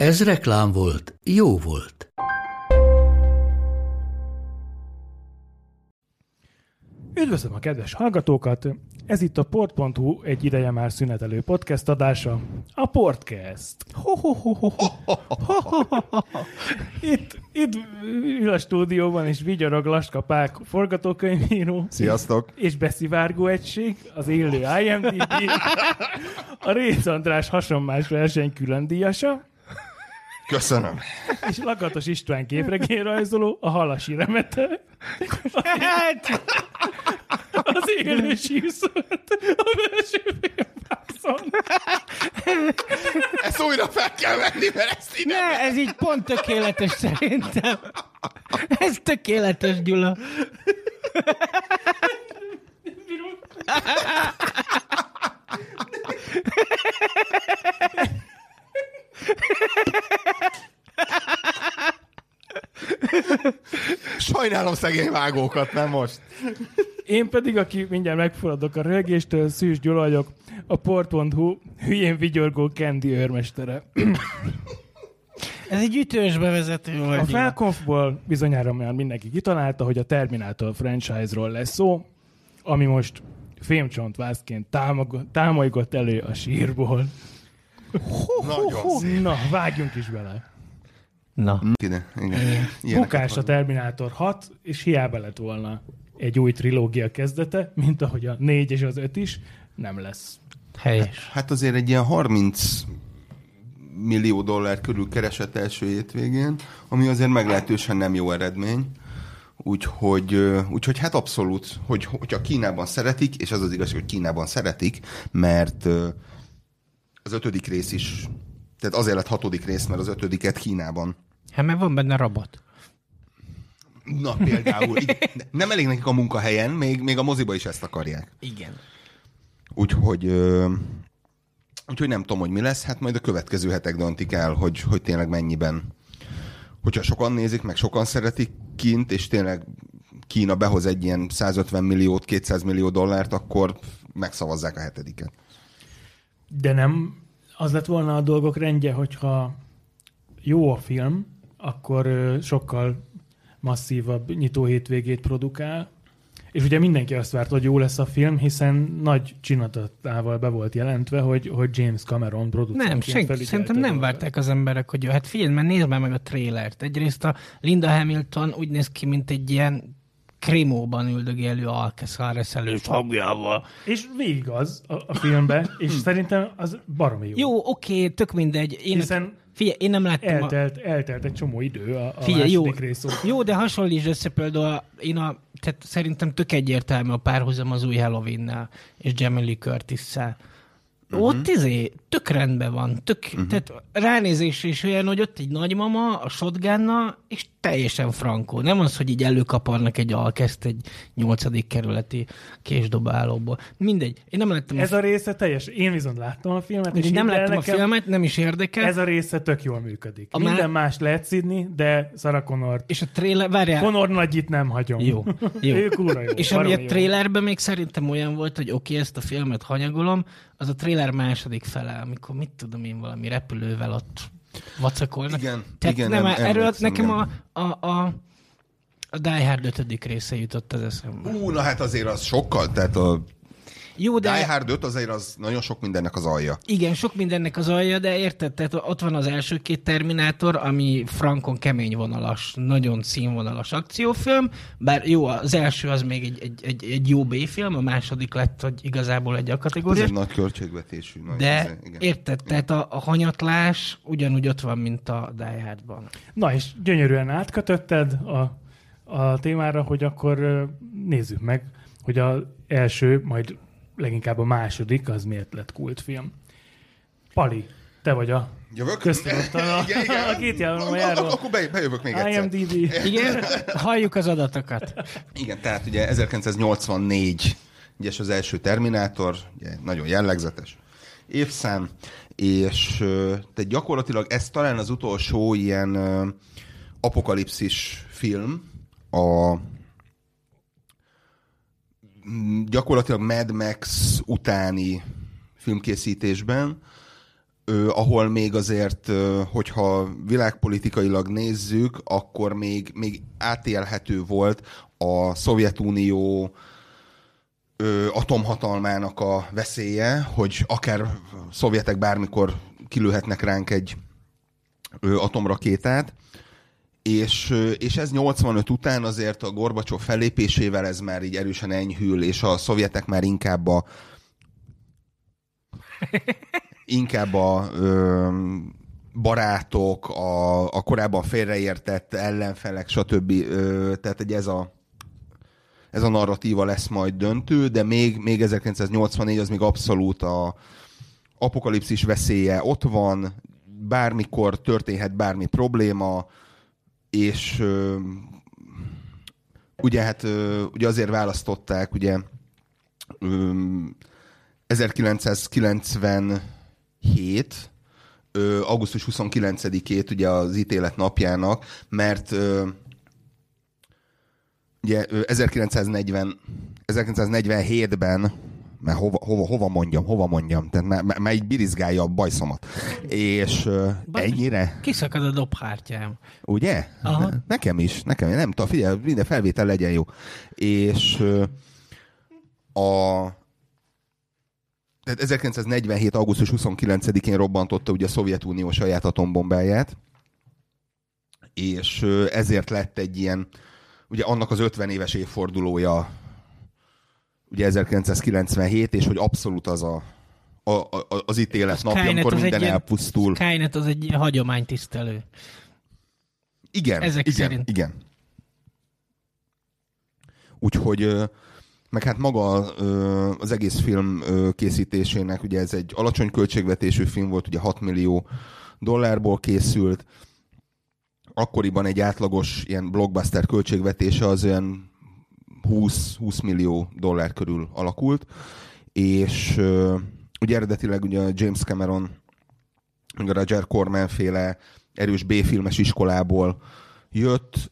Ez reklám volt, jó volt. Üdvözlöm a kedves hallgatókat! Ez itt a port.hu egy ideje már szünetelő podcast adása, a Portcast. Itt, itt ül a stúdióban és vigyorog Laska Pák forgatókönyvíró. Sziasztok! És beszivárgó egység, az élő IMDb, a Rész András hasonmás verseny külön díjasa, Köszönöm. és Lakatos István képregényrajzoló, a Halasi Remete, az élő síszort, a belső filmpászon. Ezt újra fel kell venni, mert ezt így nem... Ne, ez így pont tökéletes szerintem. Ez tökéletes, Gyula. Sajnálom szegény vágókat, nem most. Én pedig, aki mindjárt megfulladok a rögéstől, Szűs Gyula vagyok, a port.hu hülyén vigyorgó Kendi őrmestere. Ez egy ütős bevezető volt. A Gyula. Felkonfból bizonyára már mindenki kitalálta, hogy a Terminator franchise-ról lesz szó, ami most fémcsontvászként támog- támolygott elő a sírból. Na, vágjunk is bele. Na. Ide, igen. Ilyeneket Bukás a Terminator 6, és hiába lett volna egy új trilógia kezdete, mint ahogy a 4 és az 5 is, nem lesz. Helyes. Hát azért egy ilyen 30 millió dollár körül keresett első hétvégén, ami azért meglehetősen nem jó eredmény. Úgyhogy, úgyhogy hát abszolút, hogy, hogyha Kínában szeretik, és az az igazság, hogy Kínában szeretik, mert az ötödik rész is, tehát azért lett hatodik rész, mert az ötödiket Kínában Hát mert van benne rabot. Na például, igen. nem elég nekik a munkahelyen, még, még a moziba is ezt akarják. Igen. Úgyhogy, ö, úgyhogy nem tudom, hogy mi lesz, hát majd a következő hetek döntik el, hogy, hogy tényleg mennyiben. Hogyha sokan nézik, meg sokan szeretik kint, és tényleg Kína behoz egy ilyen 150 milliót, 200 millió dollárt, akkor megszavazzák a hetediket. De nem az lett volna a dolgok rendje, hogyha jó a film, akkor sokkal masszívabb nyitó hétvégét produkál, és ugye mindenki azt várt, hogy jó lesz a film, hiszen nagy csinatával be volt jelentve, hogy, hogy James Cameron Nem, producentként senki, szerintem nem dolgot. várták az emberek, hogy jó. Hát figyelj, mert nézd már meg a trélert. Egyrészt a Linda Hamilton úgy néz ki, mint egy ilyen krimóban üldögélő Alcatraz elős hangjával. És végig az a, a filmben, és szerintem az baromi jó. Jó, oké, tök mindegy. Én, Hiszen figyelj, én nem láttam a... eltelt, eltelt egy csomó idő a, a Figyelj, jó, rész óta. jó, de hasonlítsd össze például, én a, tehát szerintem tök egyértelmű a párhuzam az új Halloween-nel és Jamie Lee Curtis-szel. Uh-huh. Ott izé, tök rendben van, tök, uh-huh. tehát ránézésre is olyan, hogy ott egy nagymama a shotgunnal, és teljesen frankó. Nem az, hogy így előkaparnak egy alkeszt egy nyolcadik kerületi késdobálóból. Mindegy, én nem láttam Ez a, a része teljes. Én viszont láttam a filmet, és nem láttam a nekem, filmet, nem is érdekel. Ez a része tök jól működik. A A Minden má- más lehet szidni, de Sarah Connor. És a trailer, várjál, Connor nagyit nem hagyom. Jó, jó. ő kúra jó. És ami a jó. trailerben még szerintem olyan volt, hogy oké, okay, ezt a filmet hanyagolom, az a trailer második fele, amikor mit tudom én, valami repülővel ott vacakolnak. Igen, Tehát igen, nem, em- erről emlékszem, nekem a, igen. a, a, a Die Hard ötödik része jutott az eszembe. Ú, na hát azért az sokkal, tehát a Jó, de... Die Hard 5 azért az nagyon sok mindennek az alja. Igen, sok mindennek az alja, de érted? Tehát ott van az első két Terminátor, ami frankon kemény vonalas, nagyon színvonalas akciófilm, bár jó, az első az még egy, egy, egy, egy jó B-film, a második lett, hogy igazából egy A Ez kategória. egy nagy költségvetésű. Nagy, De ez- igen. érted, tehát a, a hanyatlás ugyanúgy ott van, mint a Die Hardban. Na és gyönyörűen átkötötted a, a témára, hogy akkor nézzük meg, hogy az első, majd leginkább a második, az miért lett kultfilm. Pali, Te vagy a Jövök? köztudottan a, Igen, igen. a két Ak- járójáról. Akkor be- bejövök még egyszer. IMDb. Igen, halljuk az adatokat. Igen, tehát ugye 1984 ugye az első Terminátor, ugye nagyon jellegzetes évszám, és tehát gyakorlatilag ez talán az utolsó ilyen apokalipszis film a gyakorlatilag Mad Max utáni filmkészítésben, ahol még azért, hogyha világpolitikailag nézzük, akkor még, még átélhető volt a Szovjetunió atomhatalmának a veszélye, hogy akár szovjetek bármikor kilőhetnek ránk egy atomrakétát, és, és ez 85 után azért a Gorbacsov fellépésével ez már így erősen enyhül, és a szovjetek már inkább a inkább a ö, barátok, a, a korábban félreértett ellenfelek, stb. Ö, tehát hogy ez a ez a narratíva lesz majd döntő, de még, még 1984 az még abszolút a apokalipszis veszélye ott van, bármikor történhet bármi probléma, és ugye hát ugye azért választották ugye ö, 1997 ö, augusztus 29-ét ugye az ítélet napjának, mert ugye ö, 1940 1947-ben mert hova, hova, hova mondjam, hova mondjam, tehát már, már, már így birizgálja a bajszomat. És ö, ennyire? Kiszakad a dobhártyám. Ugye? Aha. Nekem is, nekem, nem tudom, figyelj, minden felvétel legyen jó. És a tehát 1947. augusztus 29-én robbantotta ugye a Szovjetunió saját atombombáját, és ezért lett egy ilyen, ugye annak az 50 éves évfordulója ugye 1997, és hogy abszolút az a, a, a az ítélet napja, Skynet amikor minden ilyen- elpusztul. Skynet az egy ilyen hagyománytisztelő. Igen, Ezek igen, szerint. igen. Úgyhogy, meg hát maga az egész film készítésének, ugye ez egy alacsony költségvetésű film volt, ugye 6 millió dollárból készült, akkoriban egy átlagos ilyen blockbuster költségvetése az olyan 20, 20 millió dollár körül alakult, és ugye eredetileg ugye James Cameron, a Roger Corman féle erős B-filmes iskolából jött,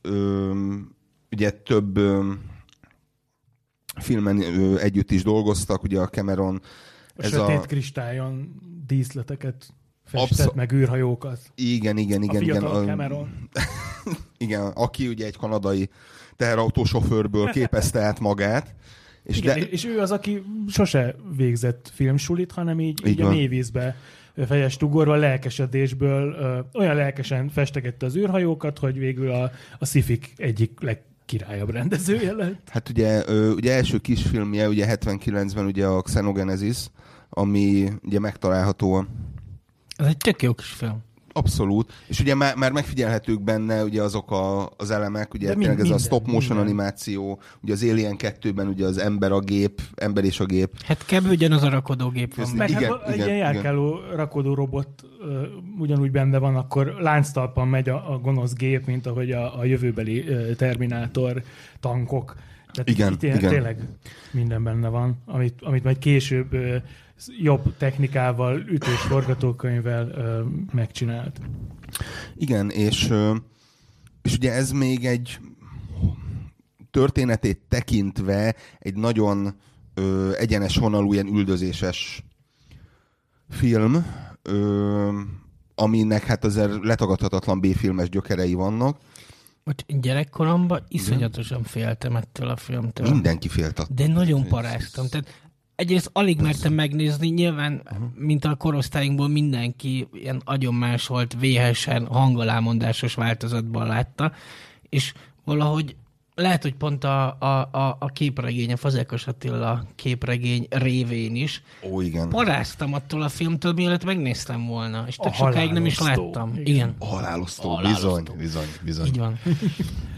ugye több filmen együtt is dolgoztak, ugye a Cameron A ez sötét a... kristályon díszleteket festett, Abszol- meg űrhajókat. Igen, igen, a igen, igen. fiatal a- Cameron. Igen, aki ugye egy kanadai teherautósofőrből képezte át magát. És Igen, de, és ő az, aki sose végzett filmsulit, hanem így, Így így a mélyvízbe fejest ugorva lelkesedésből ö, olyan lelkesen festegette az űrhajókat, hogy végül a, a Szifik egyik legkirályabb rendezője lett. hát ugye, ö, ugye első kisfilmje, ugye 79-ben ugye a Xenogenesis, ami ugye megtalálható Ez egy tök jó kis film. Abszolút. És ugye már, már megfigyelhetők benne ugye azok a, az elemek, ugye mind- tényleg ez a minden, stop motion minden. animáció, ugye az Alien 2-ben ugye az ember a gép, ember és a gép. Hát kb. ugyanaz a rakodógép van. Meg Igen, hát egy igen, ilyen igen. járkáló rakodó robot ö, ugyanúgy benne van, akkor lánctalpan megy a, a gonosz gép, mint ahogy a, a jövőbeli ö, Terminátor tankok. Tehát Igen, itt, igen. tényleg minden benne van, amit, amit majd később jobb technikával, ütős forgatókönyvvel ö, megcsinált. Igen, és, ö, és ugye ez még egy történetét tekintve egy nagyon ö, egyenes vonalú, ilyen üldözéses film, ö, aminek hát azért letagadhatatlan B-filmes gyökerei vannak. Hogy gyerekkoromban iszonyatosan féltem ettől a filmtől. Mindenki félt attól. De nagyon paráztam. Tehát egyrészt alig mertem megnézni, nyilván, mint a korosztályunkból mindenki ilyen agyonmásolt, véhesen, hangalámondásos változatban látta, és valahogy lehet, hogy pont a, a, a, a képregény, a Fazekas Attila képregény révén is Ó, igen. paráztam attól a filmtől, mielőtt megnéztem volna, és tök A sokáig nem is láttam. Igen. Igen, Halálosztó, Halálosztó. bizony, bizony, bizony. így van.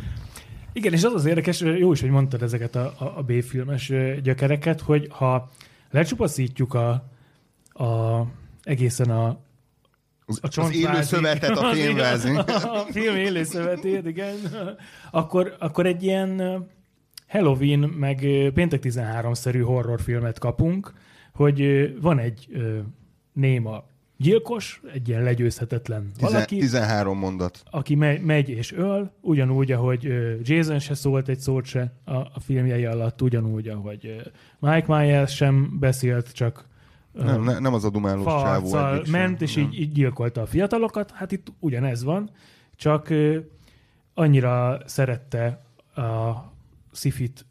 Igen, és az az érdekes, jó is, hogy mondtad ezeket a, a, a B-filmes gyökereket, hogy ha lecsupaszítjuk a, a, egészen a Az, a az élő szövetet a filmvázik. A film élő szövetét, igen. Akkor, akkor egy ilyen Halloween, meg Péntek 13-szerű horrorfilmet kapunk, hogy van egy néma gyilkos, egy ilyen legyőzhetetlen Tizen, valaki, 13 mondat. aki megy, megy és öl, ugyanúgy, ahogy Jason se szólt egy szót se a, a filmjei alatt, ugyanúgy, ahogy Mike Myers sem beszélt, csak Nem, ne, nem az a dumálós csávó egyik sem. ment, és Nem. így, így gyilkolta a fiatalokat. Hát itt ugyanez van, csak annyira szerette a Sifit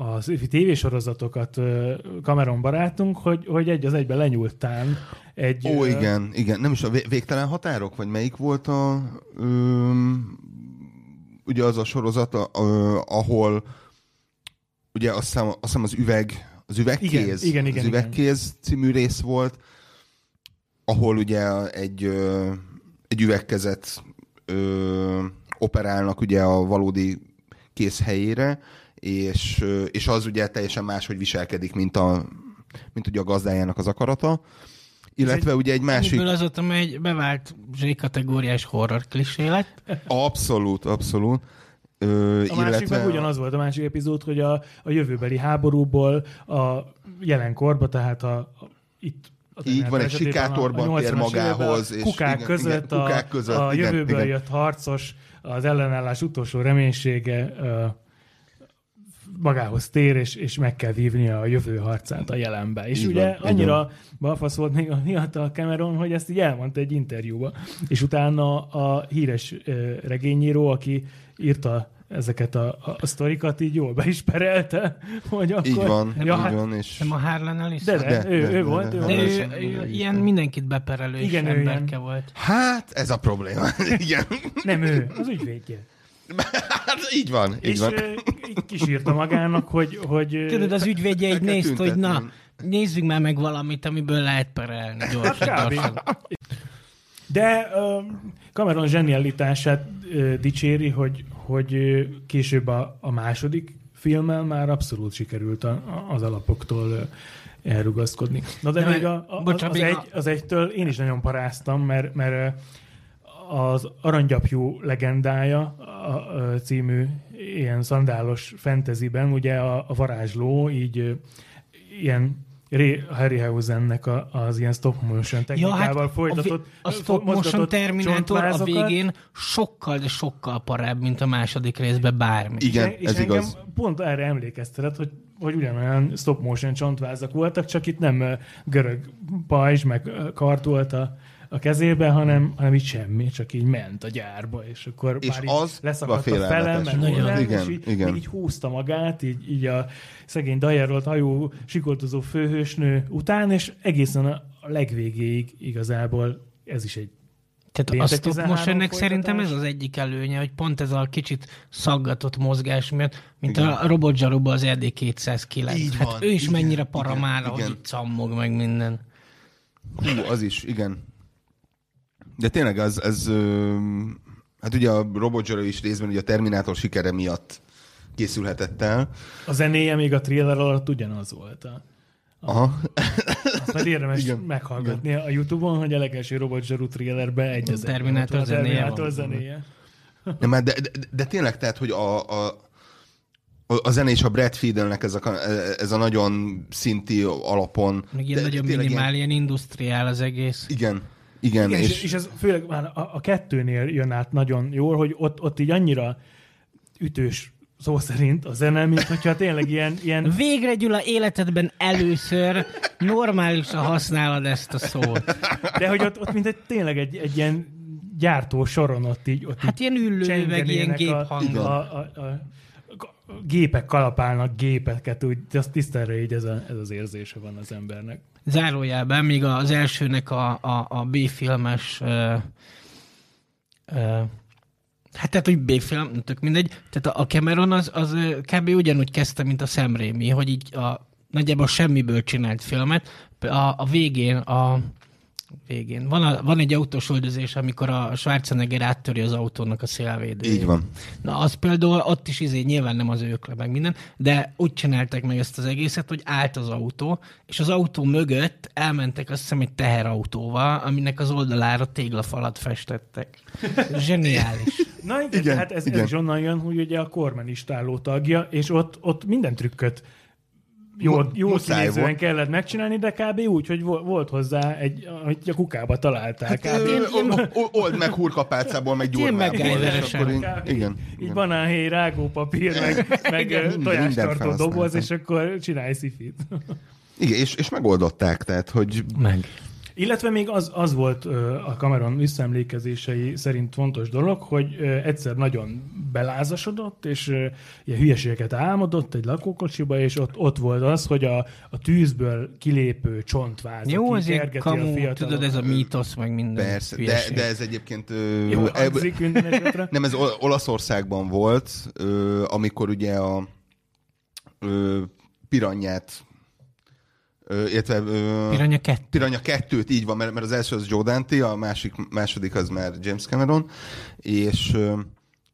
a sci-fi tévésorozatokat ö, Cameron barátunk, hogy, hogy egy az egyben lenyúltán egy... Ó, ö, igen, igen. Nem is a vé- végtelen határok? Vagy melyik volt a... Öm, ugye az a sorozat, a, ö, ahol ugye azt hiszem, azt hiszem az üveg, az üvegkéz, Igen, igen, igen, az üvegkéz című rész volt, ahol ugye egy, ö, egy üvegkezet ö, operálnak ugye a valódi kéz helyére, és, és az ugye teljesen máshogy viselkedik, mint, a, mint ugye a gazdájának az akarata. Illetve ugye egy másik... Amiből azóta már egy bevált Z-kategóriás horror klisé lett. Abszolút, abszolút. Ö, A másik meg ugyanaz volt a másik epizód, hogy a, a jövőbeli háborúból a jelenkorba, tehát a, a itt a Így van, egy sikátorban a- a tér 80-as magához, és kukák igen, között, igen, kukák között, a, a igen, jövőből igen. jött harcos, az ellenállás utolsó reménysége ö, magához tér, és, és meg kell vívnia a jövő harcát a jelenbe. És Így ugye van, annyira balfasz volt még a fiatal Cameron, hogy ezt így elmondta egy interjúba. És utána a híres regényíró, aki írta ezeket a, a, a sztorikat, így jól beisperelte, hogy akkor... Így van, ja, így hát, van, és... Nem a Harlan Ellis? de, de, De, ő, de, ő de, volt, de, ő De volt. de. ő, sem- ő ilyen mindenkit beperelő Igen, ő emberke ilyen. volt. Hát, ez a probléma. Igen. Nem ő, az ügyvédje. Hát így van, így és van. így kisírta magának, hogy... hogy Tudod, az ügyvédje így nézd, hogy na, nézzük már meg valamit, amiből lehet perelni gyorsan, Hát kb. gyorsan. De uh, Cameron zsenialitását uh, dicséri, hogy, hogy később a, a második filmmel már abszolút sikerült a, a, az alapoktól uh, elrugaszkodni. Na de De még a, a, bocsánat, az, még egy, a- az egytől én is nagyon paráztam, mert, mert az Aranygyapjú legendája a, a című ilyen szandálos fantasyben, ugye a, a varázsló így ilyen Ray Harryhausennek a, az ilyen stop motion technikával a, folytatott vi- a stop motion Terminator a végén sokkal, de sokkal parább, mint a második részben bármi. Igen, és ez engem igaz. pont erre emlékeztetett, hogy, hogy ugyanolyan stop motion csontvázak voltak, csak itt nem görög pajzs, meg kart volt a, a kezében, hanem, hanem így semmi, csak így ment a gyárba, és akkor És már így az leszakadt a a fele, félelmetes meg minden, Igen, és így, igen. így húzta magát, így, így a szegény dajárolt hajó sikoltozó főhősnő után, és egészen a legvégéig igazából ez is egy Tehát a Péntek stop 13 motionnek szerintem ez folytatás. az egyik előnye, hogy pont ez a kicsit szaggatott mozgás miatt, mint Igen. a Robot Zsaruba az ED 209. Így hát van, ő is igen, mennyire paramára, hogy igen. itt cammog meg minden. Hú, az is, igen. De tényleg az, ez, hát ugye a Robot Zsaró is részben ugye a Terminátor sikere miatt készülhetett el. a zenéje még a thriller alatt ugyanaz volt. A, Aha. Azt már érdemes Igen, meghallgatni a Youtube-on, hogy a legelső Robot Zsaru thrillerben egy az Terminátor a zenéje Terminátor van. zenéje. Nem, de, de, de, tényleg, tehát, hogy a, a, a zene és a Brad Fiedelnek ez a, ez a nagyon szinti alapon. Meg ilyen de nagyon minimál, ilyen industriál az egész. Igen, igen, Igen, és, és, és ez főleg már a, a kettőnél jön át nagyon jól, hogy ott, ott így annyira ütős szó szerint a zene, mint hogyha tényleg ilyen, ilyen Végre, Gyula, életedben először normálisan használod ezt a szót. de hogy ott, ott mint egy, tényleg egy, egy ilyen gyártó soron ott így, ott Hát így ilyen üllő, meg ilyen géphang. a, a, a, a, gépek kalapálnak gépeket, úgy azt tisztelre így ez, a, ez az érzése van az embernek. Zárójelben még az elsőnek a, a, a B-filmes ö, ö, Hát tehát, hogy B-film, tök mindegy. Tehát a- Cameron az, az kb. ugyanúgy kezdte, mint a Sam Raimi, hogy így a, nagyjából semmiből csinált filmet. A, a végén a, végén. Van, a, van egy autós üldözés, amikor a Schwarzenegger áttöri az autónak a szélvédőjét. Így van. Na, az például ott is izé, nyilván nem az őkle, meg minden, de úgy csinálták meg ezt az egészet, hogy állt az autó, és az autó mögött elmentek azt hiszem egy teherautóval, aminek az oldalára téglafalat festettek. Zseniális. Na igen, Igen, hát ez, igen. ez is onnan jön, hogy ugye a kormanistáló tagja, és ott, ott minden trükköt jó, jó kinézően volt. kellett megcsinálni, de kb. úgy, hogy vo- volt hozzá egy, hogy a kukába találták. Hát, o- o- old meg hurkapálcából, meg gyurmából. és akkor Kb. Igen. Így banánhéj, rágópapír, meg, meg tojástartó doboz, és akkor csinálj szifit. Igen, és, és megoldották, tehát, hogy Meg. Illetve még az, az volt a Cameron visszaemlékezései szerint fontos dolog, hogy egyszer nagyon belázasodott, és ilyen hülyeségeket álmodott egy lakókocsiba, és ott, ott volt az, hogy a, a tűzből kilépő csontvázak Jó, a kamu, fiatalok. tudod, ez a mítosz, meg minden persze, de, hülyeség. de ez egyébként... Ö, Jó, esetre. Nem, ez Ol- Olaszországban volt, ö, amikor ugye a ö, piranyát, illetve Piranya 2. Piranya kettőt, így van, mert, mert az első az Joe Dante, a másik, második az már James Cameron, és,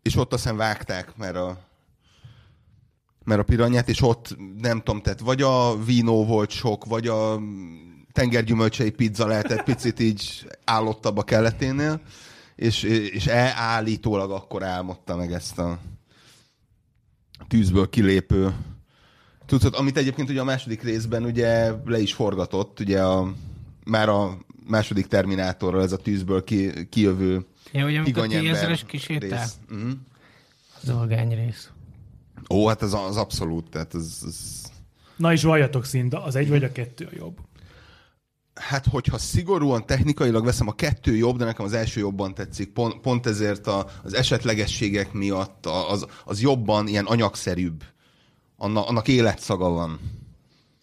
és ott aztán vágták, mert a mert a piranyát, és ott nem tudom, tehát vagy a vínó volt sok, vagy a tengergyümölcsei pizza lehetett picit így állottabb a keleténél, és, és e- állítólag akkor álmodta meg ezt a tűzből kilépő Tudod, amit egyébként ugye a második részben ugye le is forgatott, ugye a, már a második Terminátorral ez a tűzből ki, kijövő Ja, hogy amikor a higanyember tízezeres. Mhm. Az olgány rész. Ó, hát ez az abszolút, tehát ez, ez... Na és valljatok szint, az egy vagy a kettő a jobb. Hát, hogyha szigorúan technikailag veszem, a kettő jobb, de nekem az első jobban tetszik. Pont, pont ezért a, az esetlegességek miatt a- az, az jobban ilyen anyagszerűbb. Anna, annak életszaga van.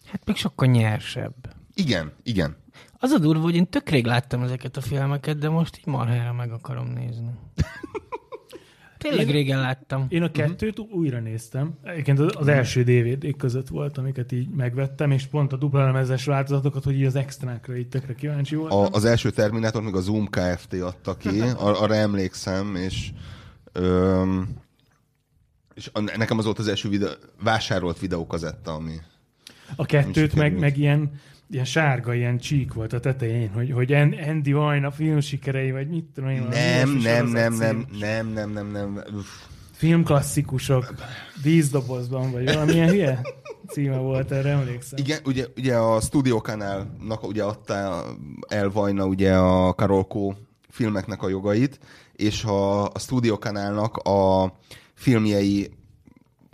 Hát még sokkal nyersebb. Igen, igen. Az a durva, hogy én tök rég láttam ezeket a filmeket, de most így marhára meg akarom nézni. Tényleg Én- régen láttam. Én a kettőt újra néztem. Egyébként az, az első dvd között volt, amiket így megvettem, és pont a dupla lemezes változatokat, hogy így az extrákra így tökre kíváncsi voltam. A, az első Terminátor még a Zoom Kft. adta ki, ar- arra emlékszem, és, öm, és nekem az volt az első videó, vásárolt videókazetta, ami... A kettőt meg, meg ilyen, ilyen sárga, ilyen csík volt a tetején, hogy, hogy Andy Vajna film sikerei, vagy mit tudom én. Nem, nem, nem, nem, nem, nem, nem, nem. Filmklasszikusok, díszdobozban, vagy valamilyen hülye címe volt, erre emlékszem. Igen, ugye, ugye a Studio Canalnak ugye adta el Vajna ugye a Karolkó filmeknek a jogait, és a, a Studio Canalnak a filmjei,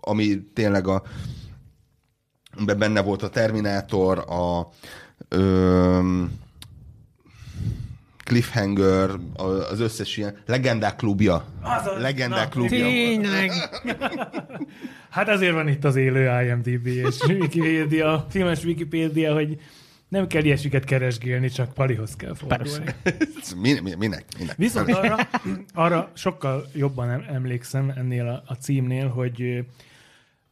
ami tényleg a benne volt a Terminátor, a öm, Cliffhanger, a- az összes ilyen legendák klubja. Azaz, legendák na, klubja. Tényleg. Hát azért van itt az élő IMDB és Wikipedia, filmes Wikipedia, hogy nem kell ilyesmiket keresgélni, csak Palihoz kell fordulni. Mi, mi, minek? minek? Viszont arra, arra sokkal jobban em- emlékszem ennél a, a címnél, hogy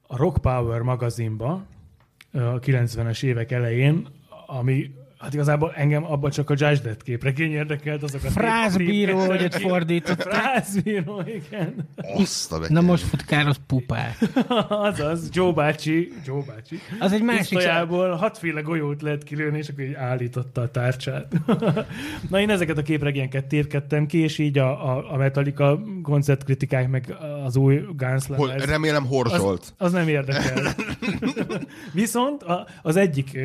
a Rock Power magazinba a 90-es évek elején, ami hát igazából engem abban csak a Judge Dead képregény érdekelt, azok a Frázbíró, hogy ott fordított. Frázbíró, igen. Azt Na most fut Káros pupák. Azaz, Joe bácsi, Joe bácsi. Az egy másik... Pisztolyából hatféle golyót lehet kilőni, és akkor így állította a tárcsát. Na én ezeket a képregényeket térkedtem ki, és így a, a, a Metallica koncertkritikák, meg az új Guns Hol, remélem az, horzsolt. az nem érdekel. Viszont a, az egyik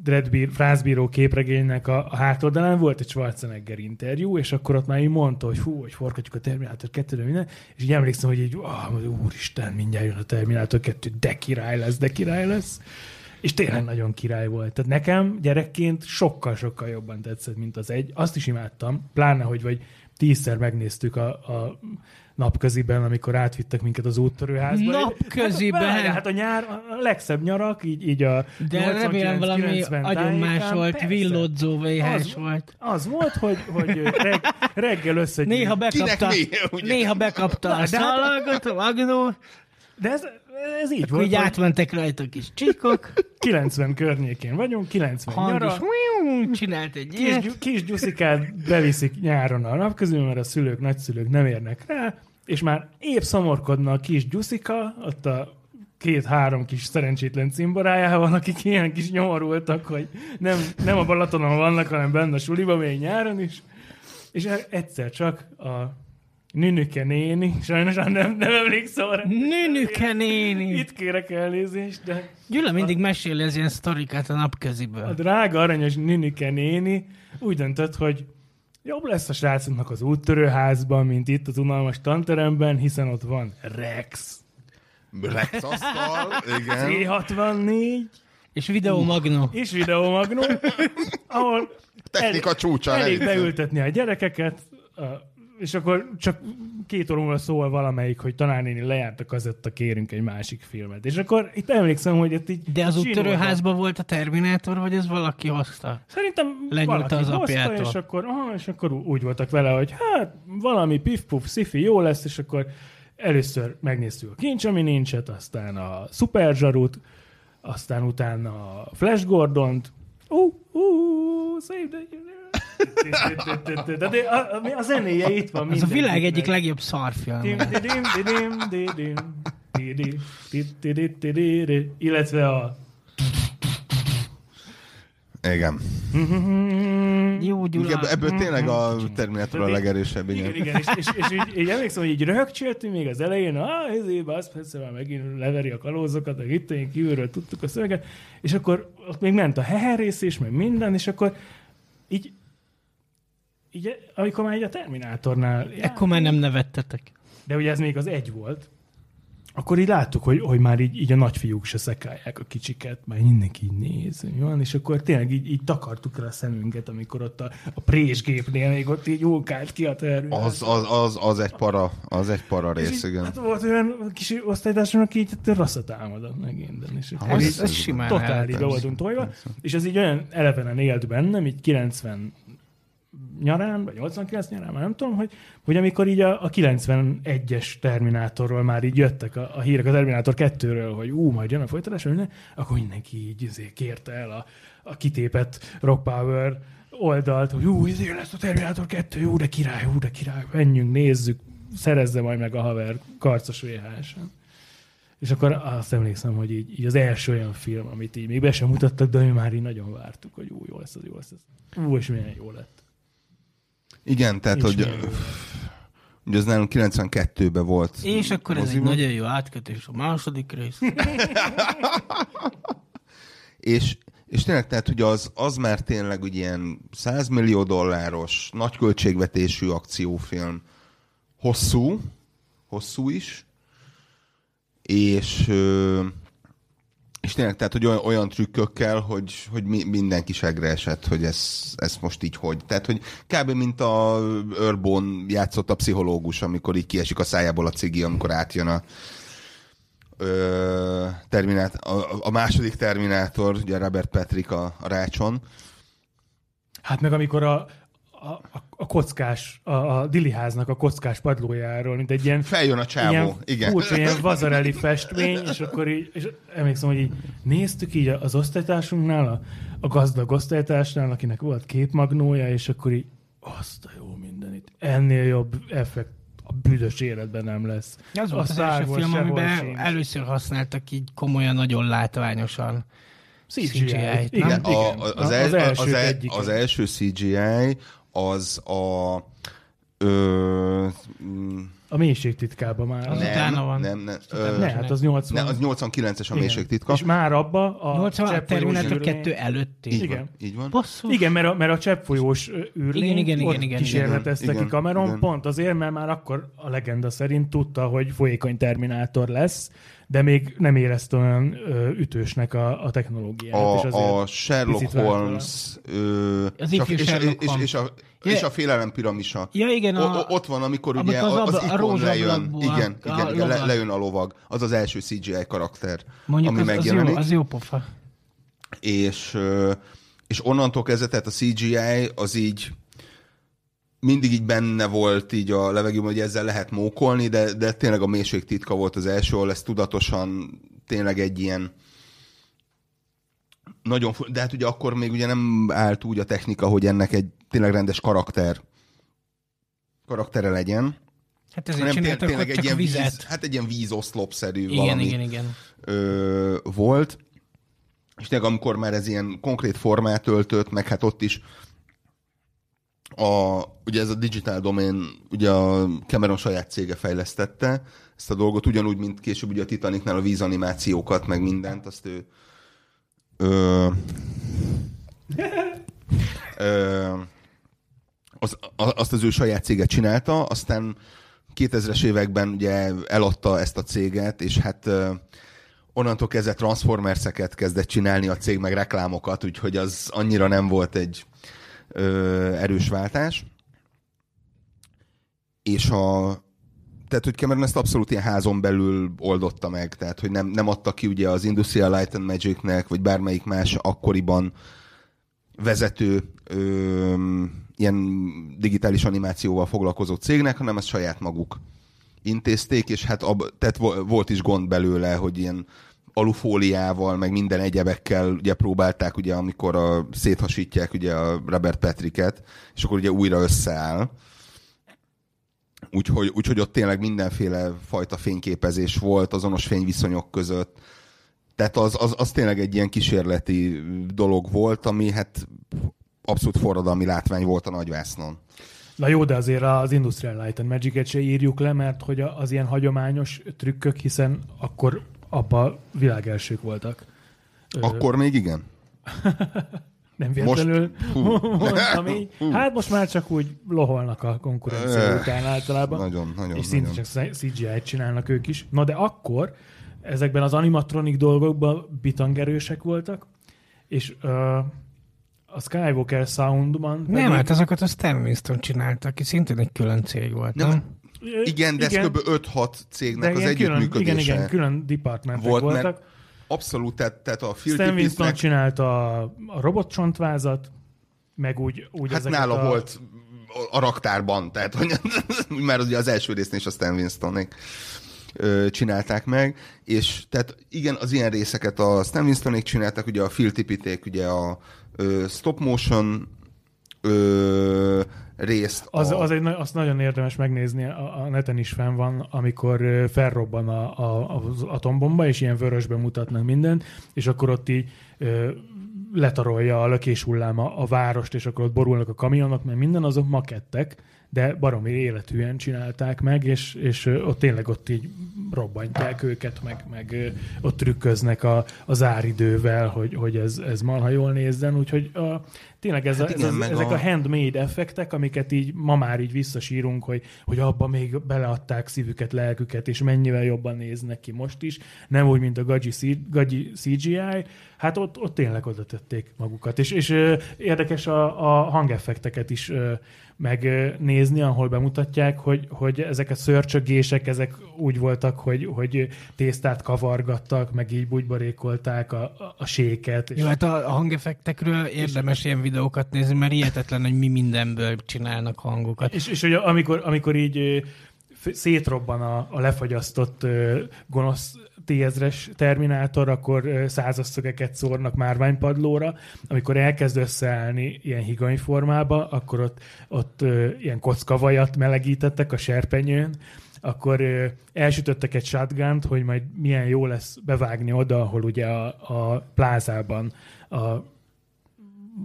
ö, Dreadbír, frázbíró képregénynek a, a hátoldalán volt egy Schwarzenegger interjú, és akkor ott már így mondta, hogy hú, hogy forgatjuk a Terminátor 2 minden, és így emlékszem, hogy így, ah, úristen, mindjárt jön a Terminátor 2, de király lesz, de király lesz. És tényleg nagyon király volt. Tehát nekem gyerekként sokkal-sokkal jobban tetszett, mint az egy. Azt is imádtam, pláne, hogy vagy tízszer megnéztük a, a napköziben, amikor átvittek minket az úttörőházba. Napköziben? Hát, hát a nyár, a legszebb nyarak, így, így a De remélem valami 89-90 agyon más volt, Persze. villódzó VHS Az- volt. Az volt, hogy, hogy reg, reggel összegyűjt. Néha bekapta, néha bekapta a hát- szalagot, a magnó. De ez, ez így Akkor volt. így hogy átmentek rajta kis csíkok, 90 környékén vagyunk, 90 hang nyara. is csinált egy Kis, ilyet. gyu- kis gyuszikát beviszik nyáron a napközül, mert a szülők, nagyszülők nem érnek rá, és már épp szomorkodna a kis gyuszika, ott a két-három kis szerencsétlen cimborájával, akik ilyen kis nyomorultak, hogy nem, nem a Balatonon vannak, hanem benne a suliba, még nyáron is. És e- egyszer csak a Nünüke néni, sajnos már nem, nem emlékszem arra. Nünüke néni. Itt kérek elnézést, de Gyula mindig meséli az ilyen sztorikát a a napköziből. drága aranyos Nünüke néni úgy döntött, hogy jobb lesz a srácoknak az úttörőházban, mint itt az unalmas tanteremben, hiszen ott van Rex, Rex asztal, igen. C64 És videó magnó. és videomagnó, ahol Technika csúcsán elég elég. beültetni a gyerekeket, a, és akkor csak két óra szól valamelyik, hogy tanárnéni lejárt a kazetta, kérünk egy másik filmet. És akkor itt emlékszem, hogy itt így De az úttörőházban volt a Terminátor, vagy ez valaki hozta? Szerintem Lenyúlta valaki az hozta, apjától. és akkor, aha, és akkor úgy voltak vele, hogy hát valami pif-puf, sci jó lesz, és akkor először megnéztük a kincs, ami nincset, aztán a Super Zsarut, aztán utána a Flash Gordont, ú, ú, save the de, de, a, a, a zenéje itt van Az a világ egyik legjobb szarfilm. Illetve a Igen. Jó, Gyula. Ebből, ebből tényleg a Terminator a legerősebb, Igen, igen. igen, és, és, és így, így emlékszem, hogy így röhögcséltünk még az elején, ah, ezért, az persze már megint leveri a kalózokat, meg itt én kívülről tudtuk a szöveget, és akkor ott még ment a heher rész is, meg minden, és akkor így, így amikor már így a Terminátornál, Ekkor már nem nevettetek. de ugye ez még az egy volt, akkor így láttuk, hogy, hogy már így, így a nagyfiúk se szekálják a kicsiket, már mindenki így néz, van, és akkor tényleg így, így takartuk el a szemünket, amikor ott a, a présgépnél még ott így ulkált ki a terület. Az, az, az, az, egy para, az egy para És rész, igen. Hát volt olyan kis osztálytársam, aki így rasszat támadott meg minden. És Az- így az simán Totál be voltunk tojva. És ez így olyan elevenen élt bennem, így 90 nyarán, vagy 89 nyarán, már nem tudom, hogy, hogy amikor így a, a 91-es Terminátorról már így jöttek a, a hírek a Terminátor 2-ről, hogy ú, majd jön a folytatás, minden, akkor mindenki így izé, kérte el a, a kitépett Rock Power oldalt, hogy ú, ezért lesz a Terminátor 2, jó, de király, jó, de király, menjünk, nézzük, szerezze majd meg a haver karcos VHS-en. És akkor azt emlékszem, hogy így, így, az első olyan film, amit így még be sem mutattak, de mi már így nagyon vártuk, hogy ú, jó lesz az, jó lesz ez. Ú, és milyen jó lett. Igen, tehát, És hogy, milyen hogy az nálunk 92-ben volt. És akkor ez egy nagyon jó átkötés a második rész. És, és tényleg, tehát, hogy az, az már tényleg ugye ilyen 100 millió dolláros, nagy költségvetésű akciófilm, hosszú, hosszú is, és, ö, és tényleg, tehát, hogy olyan, olyan trükkökkel, hogy, hogy mi, mindenki segre esett, hogy ez, ez most így hogy. Tehát, hogy kb. mint a Urbon játszott a pszichológus, amikor így kiesik a szájából a cigi, amikor átjön a, ö, terminát, a, a második Terminátor, ugye Robert Patrick a, a rácson. Hát meg amikor a, a, a- a kockás, a, a diliháznak a kockás padlójáról, mint egy ilyen Feljön a csávó, ilyen igen. furcsa, ilyen vazareli festmény, és akkor így, és emlékszem, hogy így néztük így az osztálytársunknál, a, a gazdag osztálytársnál, akinek volt képmagnója, és akkor így azt a jó mindenit. Ennél jobb effekt a büdös életben nem lesz. Az volt A az első film, amiben sincs. először használtak így komolyan, nagyon látványosan. CGI-t. CGI-t, Igen. A, a, az, el, az, első az, el, az első CGI az a ö, A mélység titkában már. Az Az utána van. Nem, nem, ö, ne, hát az 80. ne, az 89-es a Igen. mélység titka. És már abba a 80 a cseppfolyós Terminator űrlény- 2 előtti. Így igen. van, így van. Basszus. Igen, mert a, mert a cseppfolyós ö, űrlényt Igen, igen, ott igen, igen, kísérletezte igen. ki Igen, kameron, igen. pont azért, mert már akkor a legenda szerint tudta, hogy folyékony Terminátor lesz, de még nem érezte olyan ö, ütősnek a, a technológiát. és A, azért a Sherlock Holmes ö, Az és, a, ifjú és, Sherlock és, és, a, Ja. és a félelem piramisa. Ja, igen, a, o, ott van, amikor ugye az az, az abla- a ikon lejön. Igen, a- igen, a igen le, lejön a lovag. Az az első CGI karakter, mondjuk ami az, az, jó, megjelenik. az jó pofa. és, és onnantól kezdve, tehát a CGI az így mindig így benne volt így a levegőben, hogy ezzel lehet mókolni, de, de tényleg a mélység titka volt az első, ahol ez tudatosan tényleg egy ilyen nagyon, de hát ugye akkor még ugye nem állt úgy a technika, hogy ennek egy tényleg rendes karakter karaktere legyen. Hát ezért hanem tényleg egy ilyen vizet. Víz, hát egy ilyen vízoszlopszerű igen, valami igen, igen. Ö, volt. És tényleg amikor már ez ilyen konkrét formát öltött, meg hát ott is a, ugye ez a Digital Domain, ugye a Cameron saját cége fejlesztette ezt a dolgot, ugyanúgy, mint később ugye a Titanicnál a vízanimációkat, meg mindent, azt ő ö, ö, az, azt az ő saját céget csinálta, aztán 2000-es években ugye eladta ezt a céget, és hát ö, onnantól kezdve Transformers-eket kezdett csinálni a cég, meg reklámokat, úgyhogy az annyira nem volt egy ö, erős váltás. És a, tehát, hogy Cameron ezt abszolút ilyen házon belül oldotta meg, tehát, hogy nem, nem adta ki ugye az Industrial Light and Magicnek, vagy bármelyik más akkoriban vezető ö, ilyen digitális animációval foglalkozó cégnek, hanem ezt saját maguk intézték, és hát ab, tehát volt is gond belőle, hogy ilyen alufóliával, meg minden egyebekkel ugye próbálták, ugye, amikor a, széthasítják ugye a Robert Patricket, és akkor ugye újra összeáll. Úgyhogy, úgyhogy ott tényleg mindenféle fajta fényképezés volt azonos fényviszonyok között. Tehát az, az, az tényleg egy ilyen kísérleti dolog volt, ami hát abszolút forradalmi látvány volt a nagyvásznon. Na jó, de azért az Industrial Light and Magic-et se írjuk le, mert hogy az ilyen hagyományos trükkök, hiszen akkor abban világelsők voltak. Akkor még igen? nem véletlenül most, mondtam így. Hát most már csak úgy loholnak a konkurencia után általában. Nagyon, nagyon. És szinte csak CGI-t csinálnak ők is. Na de akkor ezekben az animatronik dolgokban bitangerősek voltak, és uh, a Skywalker Soundban... Nem, pedig... hát azokat a Stan Winston csinálta, aki szintén egy külön cég volt, nem? nem? Igen, de igen. ez kb. 5-6 cégnek az együttműködése. Igen, igen, külön departmentek volt, voltak. Mert abszolút, tehát, tehát a Phil Stan Winston csinálta a, a robotcsontvázat, meg úgy, úgy Hát nála a... volt a raktárban, tehát hogy már ugye az első résznél is a Stan Winstonék csinálták meg, és tehát igen, az ilyen részeket a Stan Winstonék csináltak, ugye a Phil Tipiték, ugye a ö, stop motion ö, részt. Az, a... az egy, azt nagyon érdemes megnézni, a, a neten is fenn van, amikor felrobban a, a, az atombomba, és ilyen vörösben mutatnak mindent, és akkor ott így ö, letarolja a lökés hulláma a várost, és akkor ott borulnak a kamionok, mert minden azok makettek, de baromi életűen csinálták meg, és, és ott tényleg ott így robbantják őket, meg, meg ott trükköznek a, az áridővel, hogy, hogy ez, ez marha jól nézzen, úgyhogy a, tényleg ez, hát a, igen, ez ezek a... a handmade effektek, amiket így ma már így visszasírunk, hogy, hogy abba még beleadták szívüket, lelküket, és mennyivel jobban néznek ki most is, nem úgy, mint a gagyi, gagyi CGI, hát ott, ott tényleg oda tették magukat. És, és érdekes a, a hangeffekteket is megnézni, ahol bemutatják, hogy, hogy ezek a szörcsögések, ezek úgy voltak, hogy, hogy tésztát kavargattak, meg így bugybarékolták a, a, a séket. Jó, hát a hangeffektekről érdemes ilyen videókat nézni, mert hihetetlen, hogy mi mindenből csinálnak hangokat. És, és hogy amikor, amikor így szétrobban a, a lefagyasztott gonosz T-ezres Terminátor, akkor százas szögeket szórnak márványpadlóra. Amikor elkezd összeállni ilyen higany formába, akkor ott, ott ilyen kockavajat melegítettek a serpenyőn, akkor elsütöttek egy shotgun hogy majd milyen jó lesz bevágni oda, ahol ugye a, a plázában a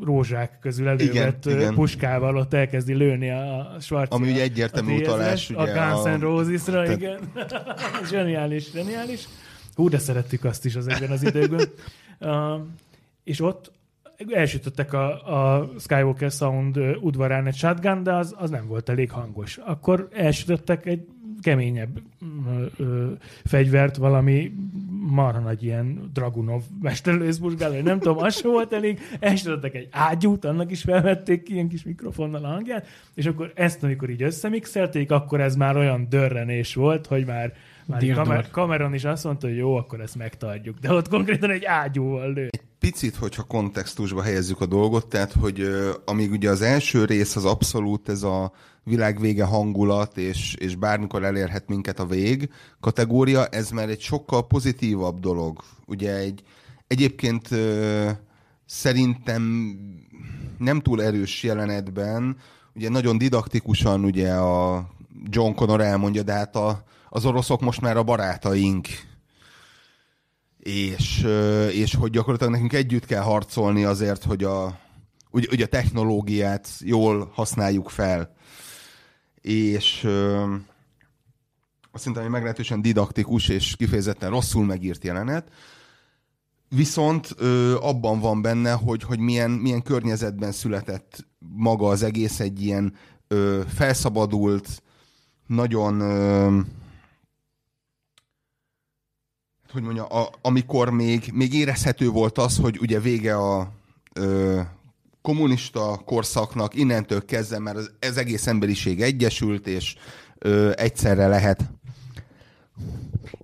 rózsák közül elővett igen, igen. puskával ott elkezdi lőni a Schwarzenegger. Ami ugye egyértelmű utalás. Ugye a Guns N' Roses-ra, igen. zseniális, zseniális. Hú, de szerettük azt is ezekben az időkben. Uh, és ott elsütöttek a, a Skywalker Sound udvarán egy shotgun, de az, az nem volt elég hangos. Akkor elsütöttek egy keményebb ö, ö, fegyvert, valami marha nagy ilyen Dragunov mesterlőszburgáló, nem tudom, az sem volt elég, elsütöttek egy ágyút, annak is felvették ki ilyen kis mikrofonnal a hangját, és akkor ezt, amikor így összemixelték, akkor ez már olyan dörrenés volt, hogy már már kamer- kameron is azt mondta, hogy jó, akkor ezt megtartjuk. De ott konkrétan egy ágyúval lő. Egy picit, hogyha kontextusba helyezzük a dolgot, tehát, hogy amíg ugye az első rész az abszolút ez a világ vége hangulat, és, és bármikor elérhet minket a vég kategória, ez már egy sokkal pozitívabb dolog. Ugye egy, egyébként ö, szerintem nem túl erős jelenetben, ugye nagyon didaktikusan ugye a John Connor elmondja, de hát a, az oroszok most már a barátaink, és, és hogy gyakorlatilag nekünk együtt kell harcolni azért, hogy a, ugye, ugye a technológiát jól használjuk fel. És ö, azt szerintem, hogy meglehetősen didaktikus és kifejezetten rosszul megírt jelenet. Viszont ö, abban van benne, hogy, hogy milyen, milyen környezetben született maga az egész, egy ilyen ö, felszabadult, nagyon ö, hogy mondja, a, amikor még, még érezhető volt az, hogy ugye vége a ö, kommunista korszaknak, innentől kezdve már az, ez egész emberiség egyesült, és ö, egyszerre lehet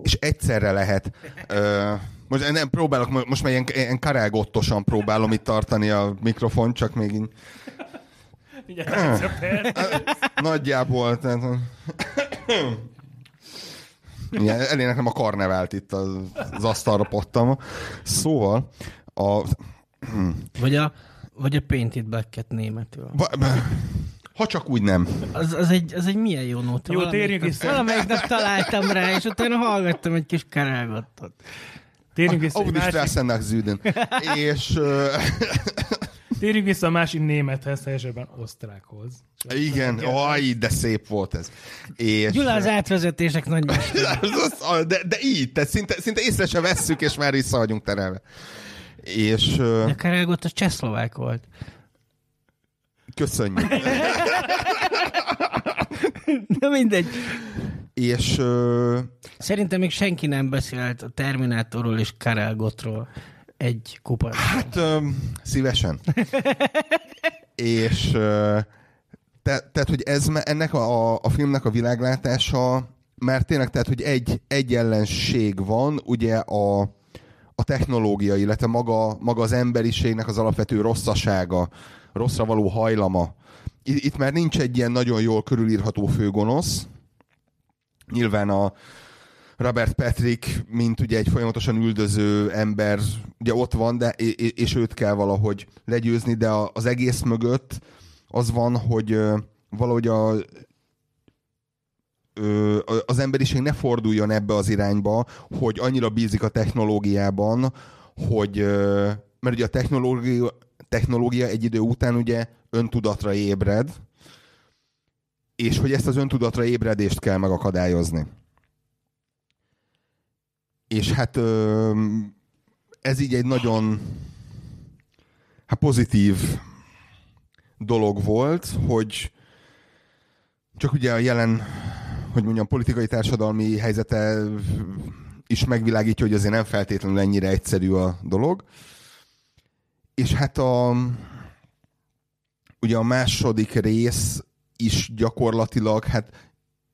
és egyszerre lehet ö, most nem próbálok, most már ilyen, ilyen karelgottosan próbálom itt tartani a mikrofon, csak még így, nagyjából, tehát, igen, elég nekem a karnevált itt az, az asztalra pottam. Szóval, a, Vagy a, vagy a Painted Black-et németül. va- ha csak úgy nem. Az, az, egy, az egy milyen jó nóta. Jó, térjünk vissza. Valamelyik nap találtam rá, és utána hallgattam egy kis karálgattot. Térjünk vissza, nicht másik, Straßen nach Süden. És térjünk vissza a másik némethez, helyesebben osztrákhoz. igen, aj, de szép volt ez. És, Gyula az átvezetések nagy de, de így, tehát szinte, szinte észre se vesszük, és már vissza vagyunk terelve. És ö, A karálgott az csehszlovák volt. köszönjük. De mindegy. És ö, Szerintem még senki nem beszélt a Terminátorról és Karelgotról egy kupa. Hát ö, szívesen. és te, tehát, hogy ez ennek a, a filmnek a világlátása, mert tényleg, tehát, hogy egy, egy ellenség van, ugye a, a technológia, illetve maga, maga az emberiségnek az alapvető rosszasága, rosszra való hajlama. Itt már nincs egy ilyen nagyon jól körülírható főgonosz. Nyilván a, Robert Patrick, mint ugye egy folyamatosan üldöző ember, ugye ott van, de, és, őt kell valahogy legyőzni, de az egész mögött az van, hogy valahogy a, az emberiség ne forduljon ebbe az irányba, hogy annyira bízik a technológiában, hogy mert ugye a technológia, technológia egy idő után ugye öntudatra ébred, és hogy ezt az öntudatra ébredést kell megakadályozni. És hát ez így egy nagyon hát pozitív dolog volt, hogy csak ugye a jelen, hogy mondjam, politikai társadalmi helyzete is megvilágítja, hogy azért nem feltétlenül ennyire egyszerű a dolog. És hát a, ugye a második rész is gyakorlatilag, hát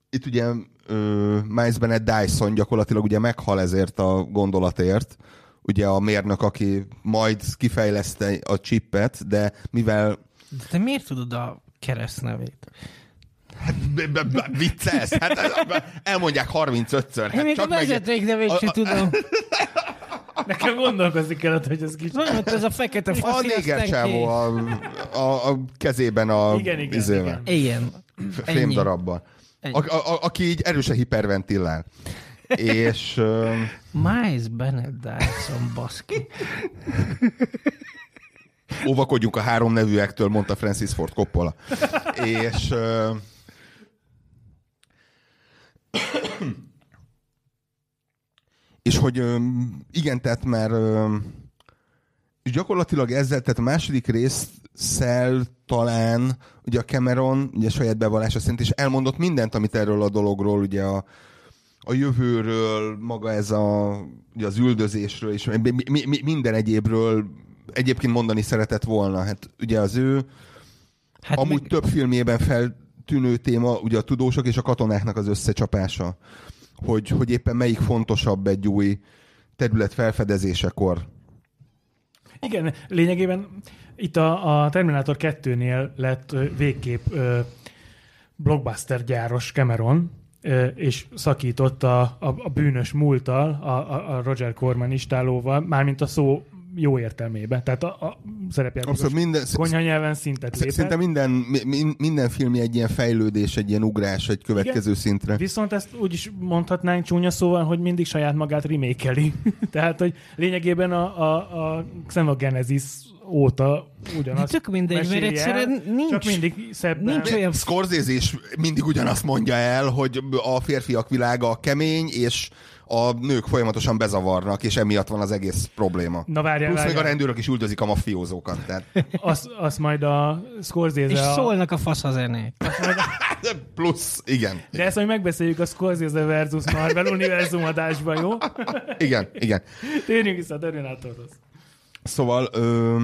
itt ugye ö, Miles Bennett Dyson gyakorlatilag ugye meghal ezért a gondolatért, ugye a mérnök, aki majd kifejleszte a chippet, de mivel De te miért tudod a keresztnevét? B- viccelsz? Hát elmondják 35-ször. Én Hát még a csak A- sem a- tudom. Nekem gondolkozni kellett, hogy ez kicsit... Van ott ez a fekete A faszi, néger csávó a, a, a kezében a Igen, igen, izével, igen. Igen. Ennyi. A, a, a, aki így erősen hiperventillál. És ö, Miles Bennett Dyson, baszki. óvakodjunk a három nevűektől, mondta Francis Ford Coppola. És ö, és hogy ö, igen, tehát már és gyakorlatilag ezzel, tehát a második részszel talán ugye a Cameron, ugye saját bevallása szerint is elmondott mindent, amit erről a dologról, ugye a, a jövőről, maga ez a, ugye az üldözésről, és mi, mi, mi, minden egyébről egyébként mondani szeretett volna. Hát ugye az ő Hát amúgy meg- több filmjében feltűnő téma ugye a tudósok és a katonáknak az összecsapása. Hogy, hogy éppen melyik fontosabb egy új terület felfedezésekor. Igen, lényegében itt a, a Terminator 2-nél lett végképp ö, blockbuster gyáros Cameron, ö, és szakított a, a, a bűnös múlttal, a, a, a Roger Corman istálóval, mármint a szó jó értelmében. Tehát a, a szerepjátékos Abszolút minden, konyha nyelven szintet sz- lépett. szinte minden, mi- mi- minden filmje egy ilyen fejlődés, egy ilyen ugrás egy következő Igen. szintre. Viszont ezt úgy is mondhatnánk csúnya szóval, hogy mindig saját magát remékeli. Tehát, hogy lényegében a, a, a Xenogenesis óta ugyanazt De tök mindegy, mert egyszerűen nincs- Csak mindig szebben. nincs olyan- Scorsese is mindig ugyanazt mondja el, hogy a férfiak világa kemény, és a nők folyamatosan bezavarnak, és emiatt van az egész probléma. Na várjál, Plusz még a várjál. rendőrök is üldözik a mafiózókat. Tehát. Azt, azt majd a Scorsese És a... szólnak a fasz a zenék. Plusz, igen. De ezt majd megbeszéljük a Scorsese versus Marvel univerzum adásban, jó? Igen, igen. Térjünk vissza a Terminatorhoz. Szóval, ö,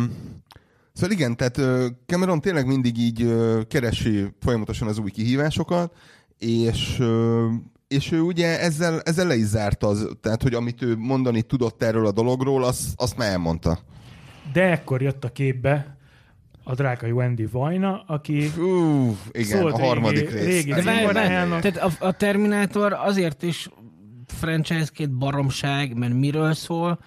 szóval igen, tehát Cameron tényleg mindig így keresi folyamatosan az új kihívásokat, és és ő ugye ezzel, ezzel le is zárt az, tehát hogy amit ő mondani tudott erről a dologról, azt, azt már elmondta. De ekkor jött a képbe a drága Wendy Vajna, aki Ú, igen, Szólt a harmadik régi- rész. régi De várj, tehát a, a Terminátor azért is franchise-ként baromság, mert miről szól?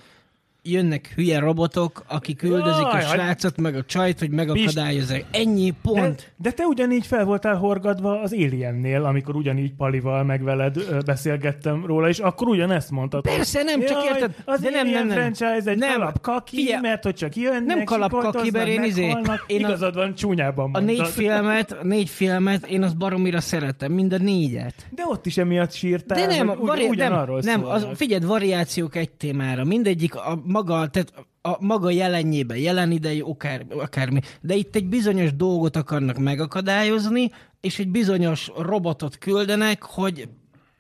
Jönnek hülye robotok, akik üldözik a Jaj, srácot, meg a csajt, hogy megakadályozzák. Ennyi De, pont. de te ugyanígy fel voltál horgadva az Aliennél, amikor ugyanígy Palival meg veled beszélgettem róla, és akkor ugyanezt mondtad. Persze, nem, csak "Jaj, érted, Az de nem, nem, nem. franchise egy Nem. kalapkaki, Figyelj, mert hogy csak jönnek, nem kalapkaki, mert én izé- én a- Igazad van, csúnyában A mondtad. négy filmet, a négy filmet én azt baromira szeretem, mind a négyet. De ott is emiatt sírtál, De nem, vari- nem, ugyanarról nem az, szólnak. figyeld, variációk egy témára. Mindegyik a maga, tehát a maga jelenjében, jelen idei, akár, akármi. De itt egy bizonyos dolgot akarnak megakadályozni, és egy bizonyos robotot küldenek, hogy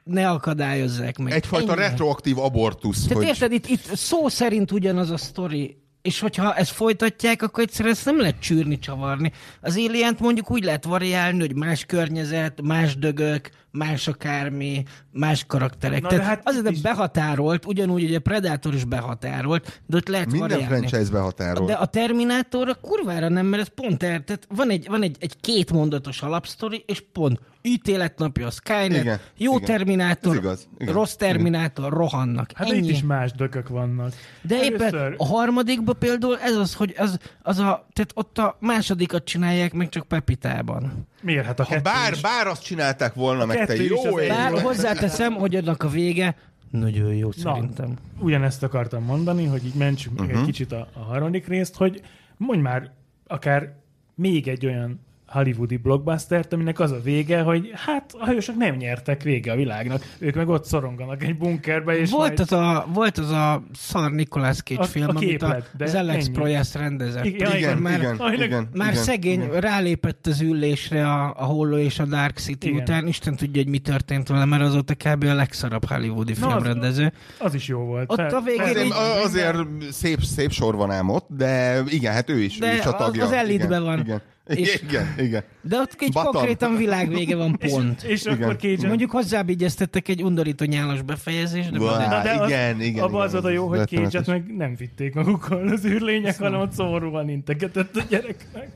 ne akadályozzák meg. Egyfajta Ennyi. retroaktív abortusz. Tehát hogy... érted, itt, itt szó szerint ugyanaz a sztori, és hogyha ezt folytatják, akkor egyszerűen ezt nem lehet csűrni, csavarni. Az alien mondjuk úgy lehet variálni, hogy más környezet, más dögök, más akármi, más karakterek. Na, Tehát hát azért is- behatárolt, ugyanúgy, hogy a Predator is behatárolt, de ott lehet Minden variálni. franchise behatárol. De a Terminátorra kurvára nem, mert ez pont el, tehát van egy, van egy, egy két mondatos alapsztori, és pont ítéletnapja a Skynet, Igen, jó igen. Terminátor, igaz, igen, rossz Terminátor, rohannak. Hát Ennyi. itt is más dökök vannak. De éppen a harmadikban például ez az, hogy az, az a, tehát ott a másodikat csinálják meg csak Pepitában. Miért? Hát a Ha bár, is. bár azt csinálták volna, meg te jó ég. Bár hozzáteszem, hogy annak a vége nagyon jó Na, szerintem. ugyanezt akartam mondani, hogy így mentsünk meg Mhm. egy kicsit a, a harmadik részt, hogy mondj már akár még egy olyan hollywoodi blockbustert, aminek az a vége, hogy hát a hősök nem nyertek vége a világnak. Ők meg ott szoronganak egy bunkerbe, és Volt majd... az, a, volt az a szar Nicolas Cage A- film, a amit a, képlet, az Alex ennyi. Proyas rendezett. Igen, Amikor Igen, már, igen, Aminek- igen. Már igen, szegény igen. rálépett az ülésre a, a Holló és a Dark City Igen. után. Isten tudja, hogy mi történt vele, mert azóta kb. a legszarabb hollywoodi Na, az- filmrendező. Az is jó volt. Ott a végén Azért, így- azért szép, szép sor van ám ott, de igen, hát ő is, De ő is a az- tagja. az elitben igen, van. Igen, És- igen, igen. De ott egy Button. konkrétan világvége van pont. És, és Igen. akkor Cage Mondjuk hozzábigyeztettek egy undorító nyálas befejezést, de Na, de az, igen, igen, abban az igen, volt a jó, hogy rettenetes. cage meg nem vitték magukkal az űrlények, hanem ott szomorúan integetett a gyereknek.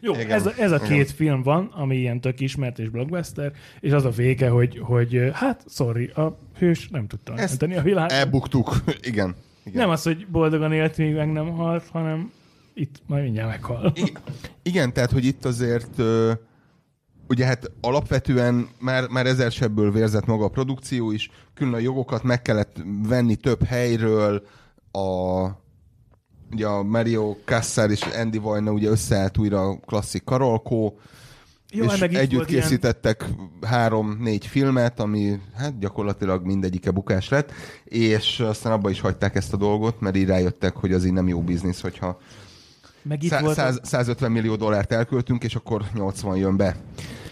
Jó, Igen, ez a, ez a igen. két film van, ami ilyen tök ismert és blockbuster, és az a vége, hogy, hogy hát, sorry, a hős nem tudta Ezt menteni a világot. Elbuktuk, igen. igen. Nem az, hogy boldogan élt, még meg nem halt, hanem itt majd mindjárt meghal. I- Igen, tehát, hogy itt azért ugye hát alapvetően már, már ezer sebből vérzett maga a produkció is, külön a jogokat meg kellett venni több helyről, a ugye a Mario Kassar és Andy Vajna ugye összeállt újra a klasszik Karolkó, Jó, és együtt volt ilyen- készítettek három-négy filmet, ami hát gyakorlatilag mindegyike bukás lett, és aztán abba is hagyták ezt a dolgot, mert így rájöttek, hogy az így nem jó biznisz, hogyha Meg itt Szá- volt, 100, 150 millió dollárt elköltünk, és akkor 80 jön be.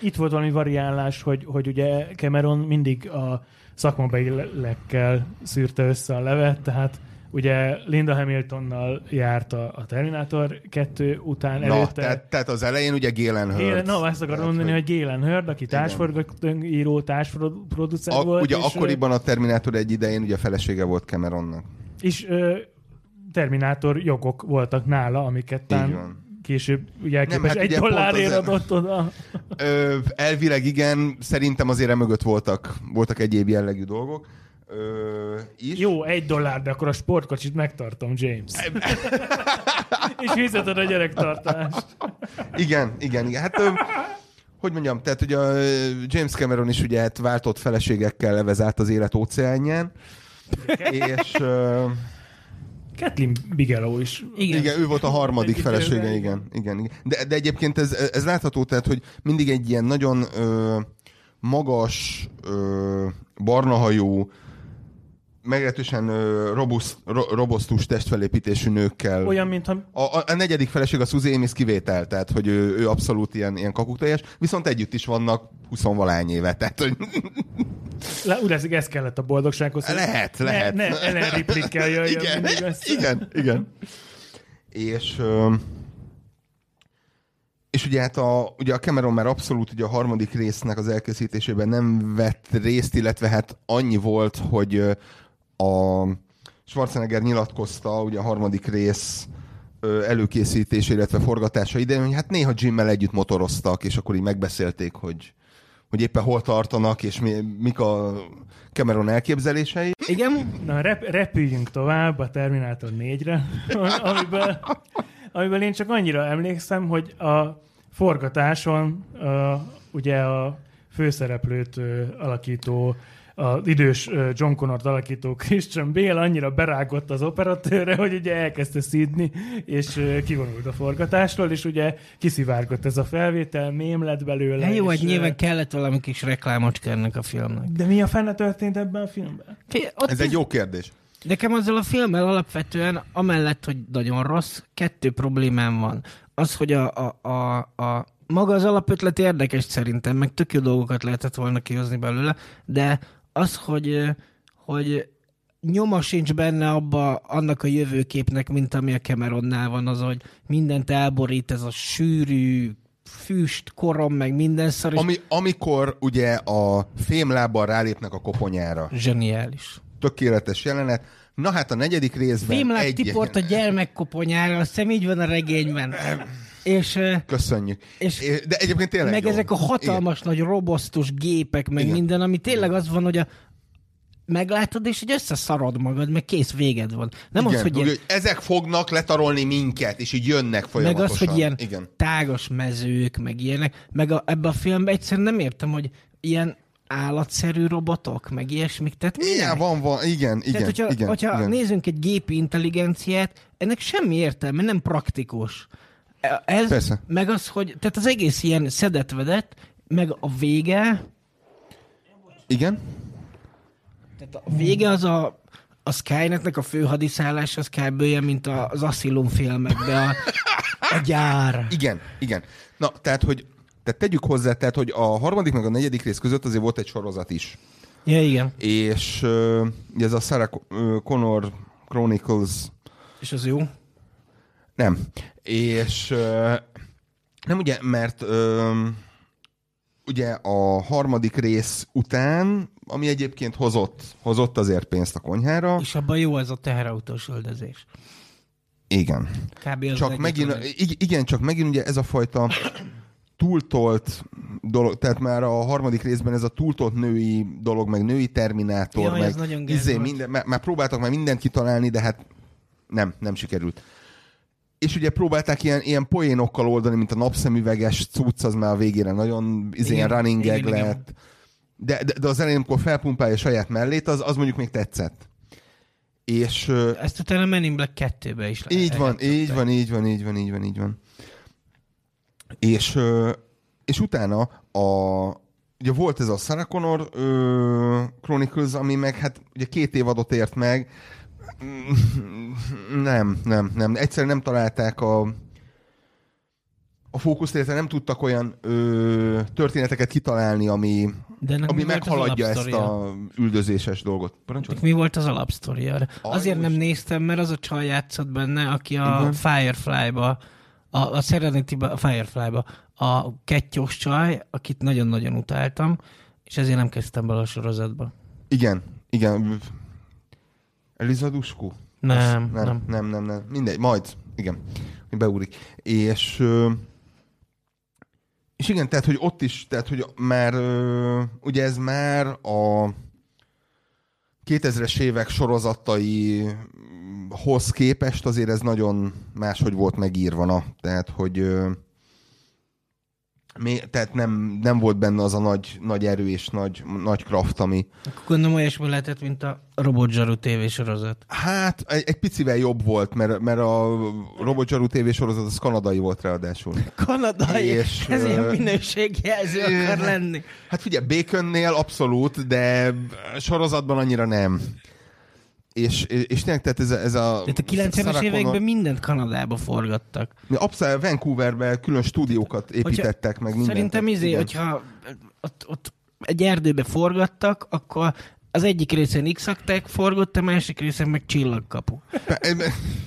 itt volt valami variálás, hogy, hogy ugye Cameron mindig a szakmabeillekkel szűrte össze a levet, tehát ugye Linda Hamiltonnal járt a, a Terminator 2 után Na, előtte. tehát, tehát az elején ugye Galen Hurd. Na, ezt akarom mondani, hogy Galen Hurd, aki társforgatóíró, társproducer a, volt. ugye és, akkoriban a Terminator egy idején ugye felesége volt Cameronnak. És ö, Terminátor jogok voltak nála, amiket tán később ugye elképes hát egy dollárért adott oda. Ö, elvileg igen, szerintem azért emögött voltak, voltak egyéb jellegű dolgok. Ö, is. Jó, egy dollár, de akkor a sportkocsit megtartom, James. És fizeted a gyerektartást. Igen, igen, igen. Hát, ö, hogy mondjam, tehát ugye a James Cameron is ugye hát váltott feleségekkel levez át az élet óceánján, és ö, Kathleen Bigelow is. Igen. igen, ő volt a harmadik Egy felesége, igen, igen, igen. De, de egyébként ez, ez látható, tehát, hogy mindig egy ilyen nagyon ö, magas, ö, barnahajú, meglehetősen ö, robuszt, ro, robosztus testfelépítésű nőkkel Olyan, mintha A, a, a negyedik feleség a Suzy Amis kivétel, tehát hogy ő, ő abszolút ilyen, ilyen kakukteljes, viszont együtt is vannak 20 valány éve, tehát hogy Le, úgy lesz, ez kellett a boldogsághoz. lehet, lehet. Ne, ne Ellen Ripley-kkel jöjjön igen, igen, igen. És, és ugye hát a, ugye a Cameron már abszolút ugye a harmadik résznek az elkészítésében nem vett részt, illetve hát annyi volt, hogy a Schwarzenegger nyilatkozta ugye a harmadik rész ö, előkészítése, illetve forgatása idején, hogy hát néha Jimmel együtt motoroztak, és akkor így megbeszélték, hogy, hogy éppen hol tartanak, és mi, mik a Cameron elképzelései. Igen? Na, rep, repüljünk tovább a Terminátor 4-re, amiből, amiből én csak annyira emlékszem, hogy a forgatáson uh, ugye a főszereplőt alakító az idős John Connort alakító Christian Bale annyira berágott az operatőrre, hogy ugye elkezdte szídni, és kivonult a forgatásról, és ugye kiszivárgott ez a felvétel, mém lett belőle. Hát jó, és, egy ö, nyilván kellett valami kis reklámocska ennek a filmnek. De mi a fene történt ebben a filmben? Fi- Ott Ez egy jó kérdés. Nekem azzal a filmmel alapvetően, amellett, hogy nagyon rossz, kettő problémám van. Az, hogy a, a, a, a maga az alapötlet érdekes szerintem, meg tök jó dolgokat lehetett volna kihozni belőle, de az, hogy, hogy nyoma sincs benne abba annak a jövőképnek, mint ami a Cameronnál van, az, hogy mindent elborít, ez a sűrű füst, korom, meg minden szar, Ami, amikor ugye a fémlábbal rálépnek a koponyára. zseniális. Tökéletes jelenet. Na hát a negyedik részben Fémláb egy... tiport a gyermekkoponyára, azt hiszem így van a regényben. És, Köszönjük. és De egyébként tényleg meg jó. ezek a hatalmas nagy robosztus gépek, meg Igen. minden, ami tényleg az van, hogy a meglátod, és hogy összeszarod magad, meg kész véged van. Nem Igen, az, hogy ilyen, hogy ezek fognak letarolni minket, és így jönnek meg folyamatosan. az, hogy ilyen Igen. tágas mezők, meg ilyenek, meg a, ebbe a filmben egyszerűen nem értem, hogy ilyen állatszerű robotok, meg ilyesmik. Tehát minek? Igen, van, van, igen, igen, Tehát, hogyha, igen, hogyha igen. nézzünk egy gépi intelligenciát, ennek semmi értelme, nem praktikus. Ez, Persze. meg az, hogy, tehát az egész ilyen szedett-vedett, meg a vége, Igen? tehát a vége az a, a Skynetnek a főhadiszállás az kb. olyan, mint az Asylum filmekben a, a gyár. Igen, igen. Na, tehát, hogy tehát tegyük hozzá, tehát, hogy a harmadik meg a negyedik rész között azért volt egy sorozat is. Ja, igen. És ez a Sarah Connor Chronicles És az jó. Nem. És nem ugye, mert ugye a harmadik rész után, ami egyébként hozott, hozott azért pénzt a konyhára. És abban jó ez a teherautós öldözés. Igen. Kb. Csak megint, ig- igen, csak megint ugye ez a fajta túltolt dolog, tehát már a harmadik részben ez a túltolt női dolog, meg női terminátor, Jaj, meg izé, minden, már, már próbáltak már mindent kitalálni, de hát nem, nem sikerült. És ugye próbálták ilyen, ilyen poénokkal oldani, mint a napszemüveges cucc, az már a végére nagyon izé, ilyen Igen, running igen, igen. lett. De, de, de az elején, amikor felpumpálja saját mellét, az, az mondjuk még tetszett. És Ezt utána Men in Black 2-be is így van, így van, így van, így van, így van, így van. És, és utána a, ugye volt ez a Sarah Connor ö, Chronicles, ami meg hát ugye két évadot ért meg. Nem, nem, nem. Egyszerűen nem találták a a fókuszt, illetve nem tudtak olyan ö, történeteket kitalálni, ami, De ami mi meghaladja ezt a üldözéses dolgot. Parancsolj? Mi volt az alapsztoria? Azért nem néztem, mert az a csaj játszott benne, aki a Igen. Firefly-ba, a, a serenity a Firefly-ba, a kettyós csaj, akit nagyon-nagyon utáltam, és ezért nem kezdtem bele a sorozatba. Igen, igen. Eliza Dushku? Nem, nem, nem, nem, nem, nem. Mindegy, majd, igen, beúrik. És, és igen, tehát, hogy ott is, tehát, hogy már, ugye ez már a 2000-es évek sorozataihoz képest azért ez nagyon máshogy volt megírva, na. Tehát, hogy tehát nem, nem volt benne az a nagy, nagy erő és nagy, nagy kraft, ami... Akkor gondolom olyasmi lehetett, mint a Robot Zsaru tévésorozat. Hát egy, egy picivel jobb volt, mert, mert a Robot Zsaru tévésorozat az kanadai volt ráadásul. Kanadai, És, ez ilyen minőségjelző akar lenni. Hát figyelj, Baconnél abszolút, de sorozatban annyira nem. És, és tényleg, tehát ez a... Ez a Tehát a 90-es Sarah években mindent Kanadába forgattak. Abszolút Vancouverben külön stúdiókat építettek meg mindent. Szerintem izé, Igen. hogyha ott, ott egy erdőbe forgattak, akkor az egyik részen x forgott, a másik részen meg csillagkapu.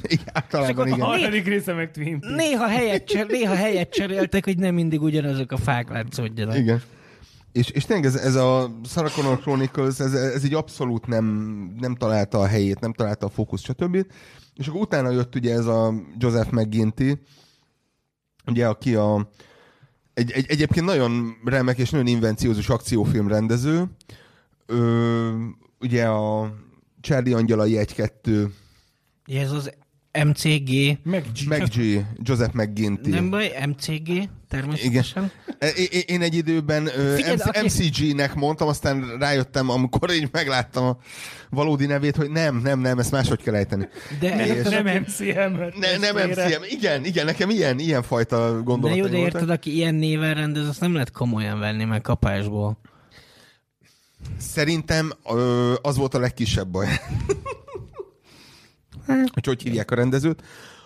Igen, általában És igen. A harmadik része meg Twin Peaks. Néha helyet, cser, néha helyet cseréltek, hogy nem mindig ugyanazok a fák látszódjanak. Igen. És, és tényleg ez, ez a Sarah Connor Chronicles, ez, ez így abszolút nem, nem találta a helyét, nem találta a fókusz, stb. És akkor utána jött ugye ez a Joseph McGinty, ugye, aki a, egy, egy, egyébként nagyon remek és nagyon invenciózus akciófilm rendező. Ugye a Charlie Angyalai 1-2, Ez az MCG, Meg G. Meg G, Joseph McGinty. nem baj, MCG, természetesen. É- é- Én egy időben Figyeld, MC- aki- MCG-nek mondtam, aztán rájöttem, amikor így megláttam a valódi nevét, hogy nem, nem, nem, ezt máshogy kell ejteni. De, És- Nem MCM. Ne, nem MCM. Igen, igen, nekem ilyen, ilyen fajta de gondolatai jó, de voltak. érted, aki ilyen néven rendez, azt nem lehet komolyan venni meg kapásból. Szerintem ö, az volt a legkisebb baj. Hogy hogy hívják a rendezőt,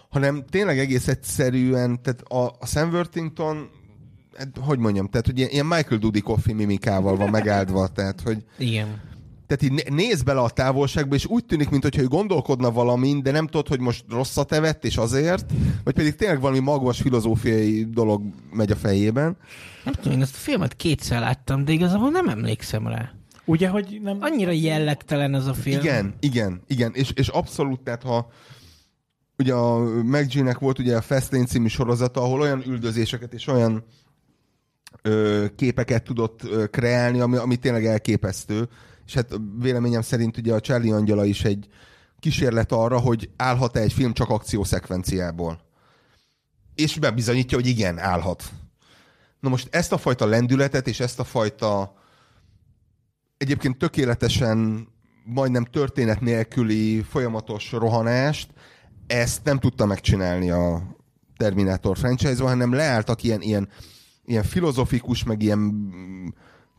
hanem tényleg egész egyszerűen, tehát a, a Sam Worthington, hát, hogy mondjam, tehát hogy ilyen, Michael Dudikoff mimikával van megáldva, tehát hogy Igen. tehát így né- néz bele a távolságba, és úgy tűnik, mintha ő gondolkodna valamin, de nem tudod, hogy most rosszat evett, és azért, vagy pedig tényleg valami magvas filozófiai dolog megy a fejében. Nem tudom, én ezt a filmet kétszer láttam, de igazából nem emlékszem rá. Ugye, hogy nem... Annyira jellegtelen ez a film. Igen, igen, igen, és, és abszolút, tehát ha ugye a McG-nek volt ugye a Fastlane című sorozata, ahol olyan üldözéseket és olyan ö, képeket tudott ö, kreálni, ami, ami tényleg elképesztő. És hát véleményem szerint ugye a Charlie Angyala is egy kísérlet arra, hogy állhat-e egy film csak akciószekvenciából. És bebizonyítja, hogy igen, állhat. Na most ezt a fajta lendületet és ezt a fajta egyébként tökéletesen majdnem történet nélküli folyamatos rohanást, ezt nem tudta megcsinálni a Terminator franchise-ban, hanem leálltak ilyen, ilyen, ilyen filozofikus, meg ilyen mm,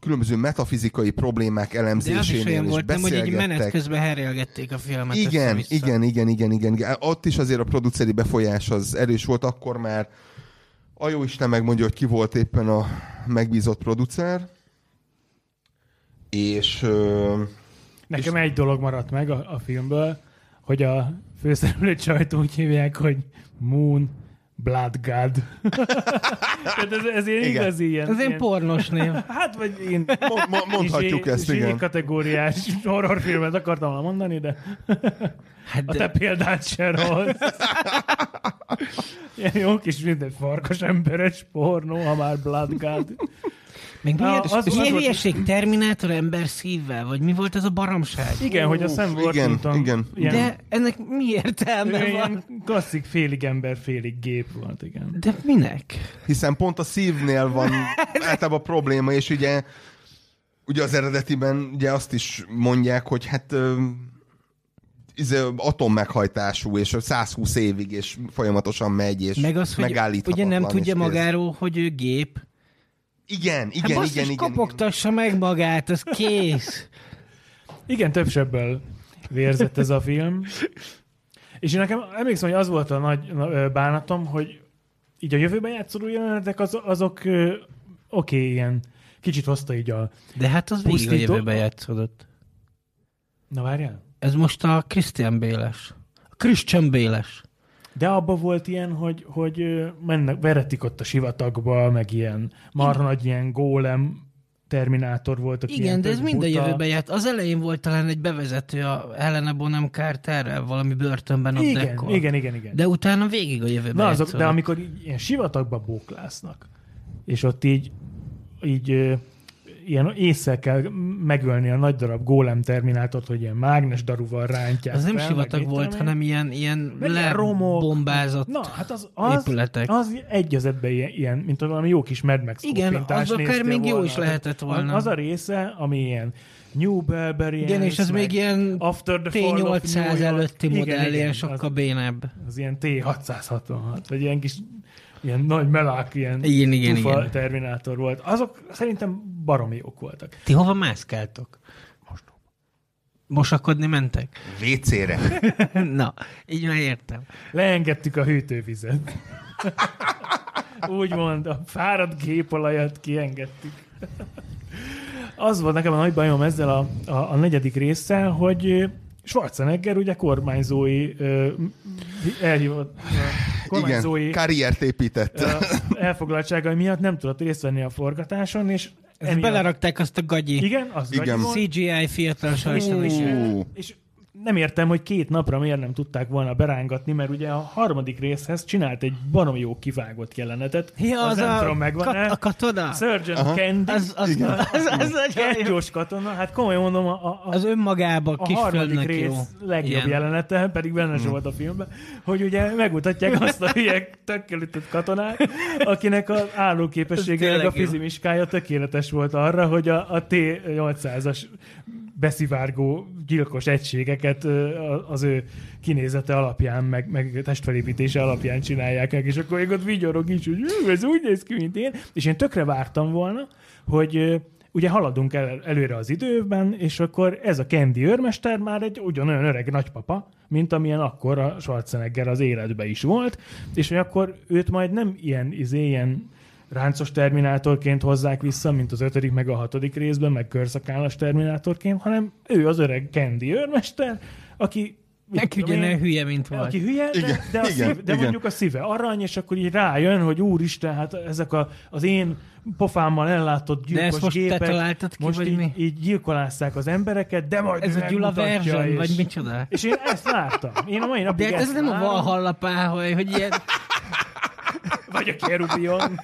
különböző metafizikai problémák De az is elemzésénél olyan és volt, nem, hogy így menet közben herélgették a filmet. Igen, igen, igen, igen, igen, igen. Ott is azért a produceri befolyás az erős volt, akkor már a jó Isten megmondja, hogy ki volt éppen a megbízott producer. És ö, Nekem egy dolog maradt meg a, a filmből, hogy a főszereplő csajt úgy hívják, hogy Moon Blood God. Tehát ez, ez ilyen Igen. igazi ilyen... Ez ilyen egy pornos név. Hát, vagy én... mo- mo- mondhatjuk ezt, igen. kategóriás horrorfilmet akartam volna mondani, de Hát a te de, példát se rossz. Ilyen jó kis minden farkas emberes pornó, ha már Blood God. Meg miért, az- az, az milyen volt- hülyeség Terminátor ember szívvel? Vagy mi volt ez a baromság? Igen, hogy a Sam igen, Worthington igen. Ilyen, De ennek mi értelme van? ilyen klasszik félig ember, félig gép volt, igen. De minek? hiszen pont a szívnél van általában probléma, és ugye, ugye az eredetiben ugye azt is mondják, hogy hát izé, atommeghajtású, és 120 évig, és folyamatosan megy, és Meg az, hogy ugye nem tudja magáról, hogy ő gép. Igen, Hát igen, basszus, igen, igen, igen. kopogtassa meg magát, az kész. Igen, több sebből vérzett ez a film. És én nekem emlékszem, hogy az volt a nagy bánatom, hogy így a jövőben játszódó jelenetek az, azok oké, okay, ilyen kicsit hozta így a... De hát az végig a Pusztító- jövőben játszódott. Na várjál? Ez most a Christian Béles. A Christian Béles. De abban volt ilyen, hogy, hogy mennek, veretik ott a sivatagba, meg ilyen marha nagy ilyen gólem Terminátor volt, aki Igen, de ez tök minden buta. jövőben járt. Az elején volt talán egy bevezető a Helena Bonham Carterrel, valami börtönben ott Igen, dekkol. igen, igen, igen. De utána végig a jövőben Na azok, de amikor így, ilyen sivatagba bóklásznak, és ott így, így ilyen észre kell megölni a nagy darab gólem terminátort, hogy ilyen mágnes daruval rántják Az nem sivatag volt, én. hanem ilyen, ilyen lebombázott Na, hát az, az, épületek. az egy az ebben ilyen, ilyen, mint valami jó kis Mad Max Igen, az akár még jó volna. is lehetett volna. Az a része, ami ilyen New Belberry Igen, és ez még ilyen After the Fall of T800 New York. előtti modell, igen, ilyen az- sokkal bénebb. az ilyen T666, vagy ilyen kis ilyen nagy melák, ilyen Igen, igen, igen. terminátor volt. Azok szerintem baromi jók voltak. Ti hova mászkáltok? Mosakodni mentek? WC-re. Na, így már értem. Leengedtük a hűtővizet. Úgymond a fáradt gépolajat kiengedtük. Az volt nekem a nagy bajom ezzel a, a, a negyedik résszel, hogy Schwarzenegger ugye kormányzói ö, elhívott kormányzói Igen, karriert épített. ö, elfoglaltságai miatt nem tudott részt venni a forgatáson, és emiatt- belerakták azt a gagyi Igen, az Igen. CGI fiatal. Ú. És nem értem, hogy két napra miért nem tudták volna berángatni, mert ugye a harmadik részhez csinált egy baromi jó kivágott jelenetet. Ja, az, nem a, tudom, megvan kat, a katona? Surgeon Aha. Candy, Az, az, Igen. az, az, az, kettős katona, hát komolyan mondom, a, a, a az önmagába a kis harmadik rész jó. legjobb Ilyen. jelenete, pedig benne sem volt a filmben, hogy ugye megmutatják azt a hülye tökkel ütött katonát, akinek az állóképessége, a fizimiskája tökéletes volt arra, hogy a, a T-800-as beszivárgó gyilkos egységeket az ő kinézete alapján, meg, meg testfelépítése alapján csinálják meg, és akkor még ott vigyorog is, hogy "Ú, ez úgy néz ki, mint én. És én tökre vártam volna, hogy ugye haladunk el, előre az időben, és akkor ez a Candy őrmester már egy ugyanolyan öreg nagypapa, mint amilyen akkor a Schwarzenegger az életben is volt, és hogy akkor őt majd nem ilyen, izé, ilyen ráncos terminátorként hozzák vissza, mint az ötödik meg a hatodik részben, meg körszakállas terminátorként, hanem ő az öreg Candy őrmester, aki Neki én, hülye, mint volt. aki hülye, de, Igen, de, a igen, szív, de igen. mondjuk a szíve arany, és akkor így rájön, hogy úristen, hát ezek a, az én pofámmal ellátott De ezt gyilkos most te gépek találtad ki, most vagy így, mi? így gyilkolásszák az embereket, de majd Ez a Gyula version, és, vagy micsoda? És én ezt láttam. Én a mai De napig hát ez nem a. Valhalla páholy, hogy ilyen... Vagy a Kerubion.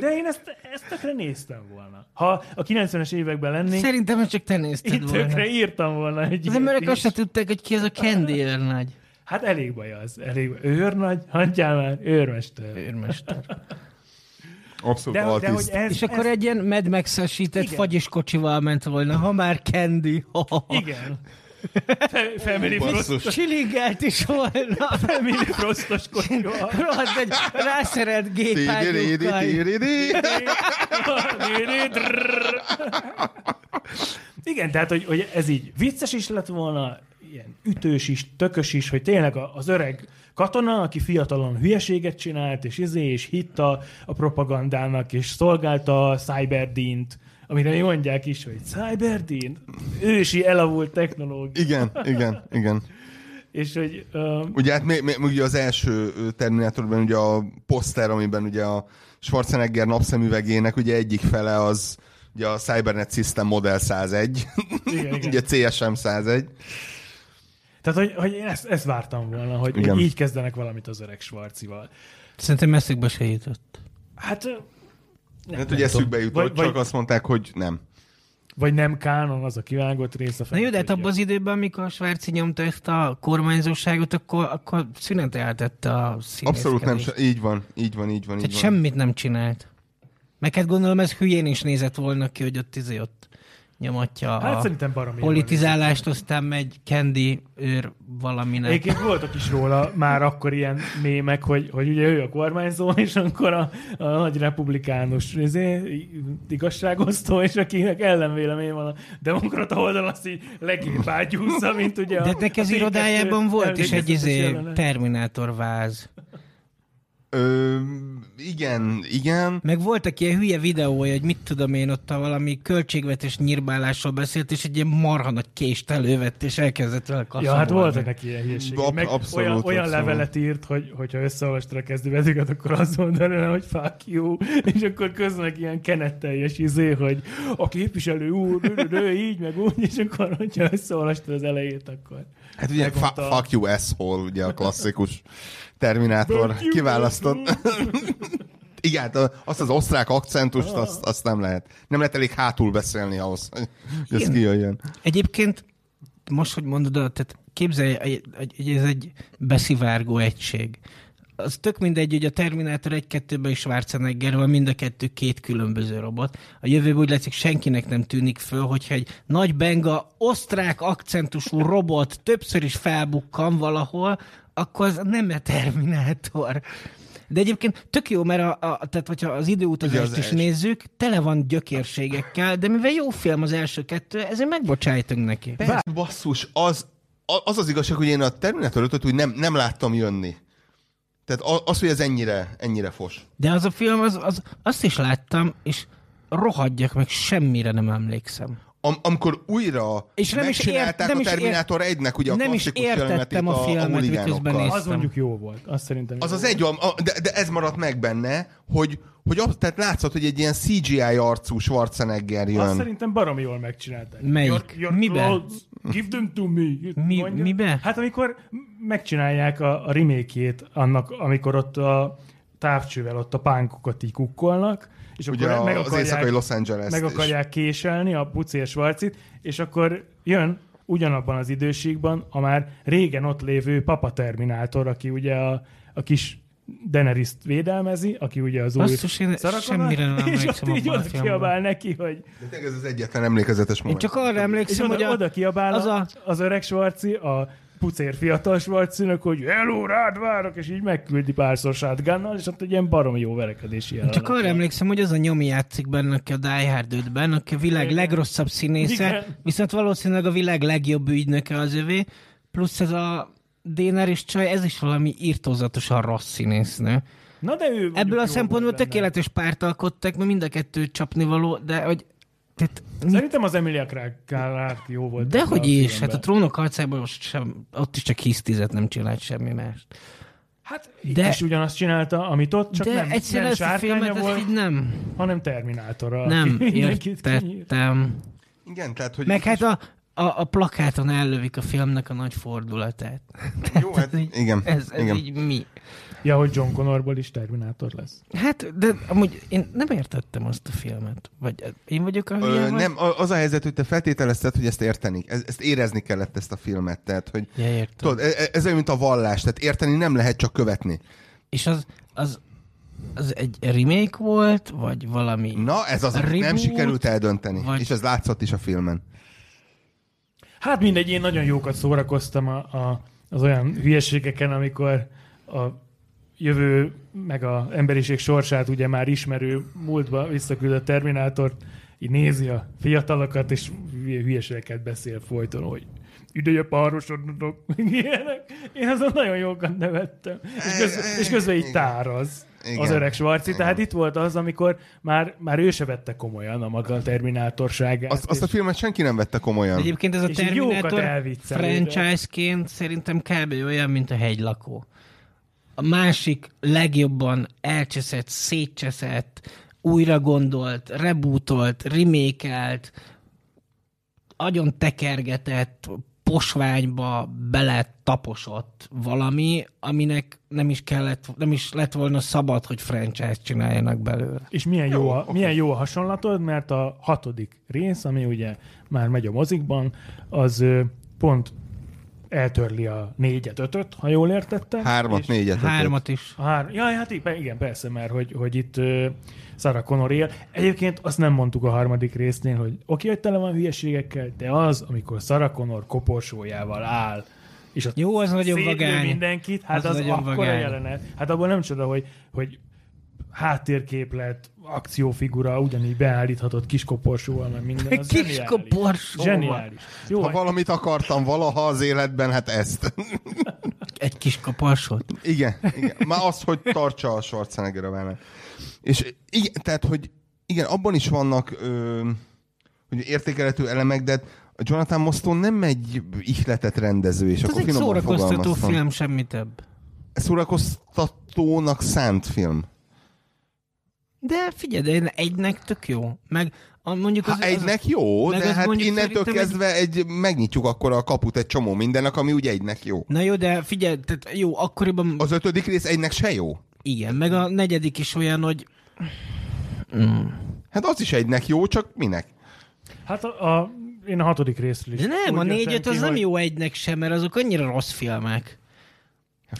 De én ezt, ezt tökre néztem volna. Ha a 90-es években lennénk, Szerintem ezt csak te nézted itt volna. tökre írtam volna egy Az emberek azt se tudták, hogy ki az a Candy őrnagy. Hát elég baj az. Elég baj. Őrnagy, hagyjál már, őrmester. Őrmester. Abszolút De, de hogy altiszt. ez, És akkor ez, egy ilyen Mad Max-esített fagyis kocsival ment volna, ha már Candy. Igen. Family Frost, Basszus. Csilingelt is volna. Family Frostos kocsival. Rohadt egy rászerelt gépágyúkkal. Igen, tehát, hogy, hogy ez így vicces is lett volna, ilyen ütős is, tökös is, hogy tényleg a- az öreg katona, aki fiatalon hülyeséget csinált, és izé, és hitt a, a propagandának, és szolgálta a Cyberdínt, amire még mondják is, hogy Cyberdín, ősi elavult technológia. Igen, igen, igen. És hogy uh, Ugye hát még, még, ugye az első Terminátorban ugye a poszter, amiben ugye a Schwarzenegger napszemüvegének ugye egyik fele az ugye a Cybernet System Model 101, igen, igen. ugye CSM 101. Tehát, hogy, hogy én ezt, ezt vártam volna, hogy, Igen. így kezdenek valamit az öreg Schwarzival. Szerintem eszükbe se jutott. Hát nem, Hát nem ugye tudom. eszükbe jutott, Vagy- csak vagy- azt mondták, hogy nem. Vagy nem kánon az a kivágott rész a Na jó, de hát abban az időben, amikor a Svárci nyomta ezt a kormányzóságot, akkor, akkor szüneteltette a Abszolút nem, így van, így van, így van, így Tehát van. semmit nem csinált. Meg hát gondolom ez hülyén is nézett volna ki, hogy ott izé ott nyomatja Hát a politizálást, aztán megy Candy őr valaminek. Egyébként voltak is róla már akkor ilyen mémek, hogy, hogy ugye ő a kormányzó, és akkor a, a nagy republikánus izé, igazságosztó, és akinek ellenvélemény van a demokrata oldalon, azt így legépágyúzza, mint ugye a, De neki az a irodájában volt is egy izé. Terminátor váz. Ö, igen, igen. Meg voltak ilyen hülye videója, hogy mit tudom én, ott a valami költségvetés nyírbálásról beszélt, és egy ilyen marha nagy kést elővett, és elkezdett vele Ja, hát voltak neki ilyen hülyeségek. Ab- Meg abszolút, olyan, olyan abszolút. levelet írt, hogy, hogyha összeolvastad a kezdőbetűket, akkor azt mondaná, hogy fuck you, és akkor köznek ilyen kenetteljes izé, hogy a képviselő úr, ő, ő, így, meg úgy, és akkor, hogyha összeolvastad az elejét, akkor... Hát ugye fa- fuck you asshole, ugye a klasszikus Terminátor kiválasztott. Igen, hát azt az osztrák akcentust, azt, azt nem lehet. Nem lehet elég hátul beszélni ahhoz, hogy ez Igen. kijöjjön. Egyébként, most, hogy mondod, tehát képzelj, hogy ez egy beszivárgó egység. Az tök mindegy, hogy a Terminátor 1-2-ben is Schwarzenegger van, mind a kettő két különböző robot. A jövőben úgy látszik, senkinek nem tűnik föl, hogyha egy nagy benga, osztrák akcentusú robot többször is felbukkan valahol, akkor az nem a Terminátor. De egyébként tök jó, mert a, a, tehát, hogyha az időutazást az is első. nézzük, tele van gyökérségekkel, de mivel jó film az első kettő, ezért megbocsájtunk neki. Persze, basszus, az, az az igazság, hogy én a Terminátor 5 úgy nem, nem láttam jönni. Tehát az, hogy ez ennyire, ennyire fos. De az a film, az, az, azt is láttam, és rohadjak meg, semmire nem emlékszem. Am- amikor újra És nem is megcsinálták ért- nem a Terminátor 1-nek ugye a nem is klasszikus értettem a a, a filmet, miközben néztem. Az mondjuk jó volt, azt szerintem Az az egy, a, a- de, de ez maradt meg benne, hogy, hogy az, tehát látszott, hogy egy ilyen CGI arcú Schwarzenegger jön. Azt szerintem baromi jól megcsinálták. Melyik? Your, your Mibe? clothes, give them to me. Mi- Mondja. mibe? Hát amikor megcsinálják a, a remake annak, amikor ott a távcsővel ott a pánkokat így kukkolnak, és Ugye akkor a, meg az éjszakai akarják, Los Angeles meg akarják késelni a Puci és Varcit, és akkor jön ugyanabban az időségben a már régen ott lévő Papa Terminátor, aki ugye a, a kis Daenerys-t védelmezi, aki ugye az új Basszus, én Sarah semmire nem és ott így oda kiabál neki, hogy De tényleg ez az egyetlen emlékezetes Én moment. csak arra és emlékszem, hogy oda, a, oda kiabál az a- az öreg Svarci, a pucér fiatal Svarcinak, hogy hello, rád várok, és így megküldi párszor shotgunnal, és ott egy ilyen baromi jó verekedési Csak jelenet arra van. emlékszem, hogy az a nyomi játszik benne, aki a Die Hard 5-ben, aki a világ Igen. legrosszabb színésze, Igen. viszont valószínűleg a világ legjobb ügynöke az övé, plusz ez a Déner és csaj, ez is valami írtózatosan rossz színésznő. Na de ő Ebből a szempontból benne. tökéletes párt alkottak, mert mind a kettő csapnivaló, de hogy tehát, Szerintem az Emilia Clarke jó volt. dehogy a is, filmben. hát a trónok harcában most sem, ott is csak hisztizet nem csinált semmi mást. Hát De- de, is ugyanazt csinálta, amit ott, csak de nem, egyszerűen nem ezt a sárkánya filmet volt, így nem, hanem Terminátorral. nem értettem. Igen, tehát, hogy... Meg hát a, a, a plakáton ellövik a filmnek a nagy fordulatát. Jó, hát igen. Ez, ez igen. így mi? Ja, hogy John Connorból is Terminátor lesz. Hát, de amúgy én nem értettem azt a filmet. Vagy én vagyok a Ö, nem, az a helyzet, hogy te feltételezted, hogy ezt érteni, ez- ezt érezni kellett ezt a filmet, tehát, hogy Ja, értem. tudod, e- e- ez olyan, mint a vallás, tehát érteni nem lehet, csak követni. És az, az, az egy remake volt, vagy valami? Na, ez az, amit nem Reboot? sikerült eldönteni, Vagy- és ez látszott is a filmen. Hát mindegy, én nagyon jókat szórakoztam a, a, az olyan hülyeségeken, amikor a jövő, meg a emberiség sorsát ugye már ismerő múltba visszaküldött Terminátort, így nézi a fiatalokat, és hülye- hülyeségeket beszél folyton, hogy ideje párosodnotok, ilyenek. Én azon nagyon jókat nevettem. És, köz, és közben így táraz Igen. az öreg Svarci. Igen. Tehát itt volt az, amikor már, már ő se vette komolyan a maga terminátorságát. Azt, azt a filmet senki nem vette komolyan. Egyébként ez a elviccelődött. franchise-ként szerintem kb. olyan, mint a hegylakó. A másik legjobban elcseszett, szétcseszett, újra gondolt, rebootolt, remékelt, agyon tekergetett, posványba bele taposott valami, aminek nem is kellett, nem is lett volna szabad, hogy franchise csináljanak belőle. És milyen jó, Jó, a, oké. milyen jó a hasonlatod, mert a hatodik rész, ami ugye már megy a mozikban, az pont eltörli a négyet, ötöt, ha jól értettem. Hármat, és négyet. ötöt. Hármat is. Hár... Ja, hát igen, persze, mert hogy, hogy itt uh, Sarah Connor él. Egyébként azt nem mondtuk a harmadik résznél, hogy oké, hogy tele van hülyeségekkel, de az, amikor Sarah Connor koporsójával áll, és ott Jó, az nagyon vagány. mindenkit, hát Az az, az nagyon akkora vagány. jelenet. Hát abban nem csoda, hogy, hogy háttérképlet, akciófigura, ugyanígy beállíthatott kis koporsóval, meg minden. Az Kis zseniális. Jó, Ha valamit akartam valaha az életben, hát ezt. egy kis kaparsot. Igen, igen. Már az, hogy tartsa a Schwarzenegger a. És igen, tehát, hogy igen, abban is vannak ö, hogy értékelhető elemek, de a Jonathan Moston nem egy ihletet rendező, és Ez akkor egy finoman szórakoztató film, semmi több. Szórakoztatónak szánt film. De figyelj, de egynek tök jó. Meg a, mondjuk az, Ha egynek jó, meg de az hát innentől szerintem egy- kezdve egy, megnyitjuk akkor a kaput egy csomó mindennek, ami ugye egynek jó. Na jó, de figyelj, tehát jó, akkoriban... Az ötödik rész egynek se jó. Igen, meg a negyedik is olyan, hogy Hát az is egynek jó, csak minek? Hát a, a, én a hatodik részről is. de nem, a úgy jöttem az ki, nem hogy jó egynek sem, mert azok annyira rossz filmek.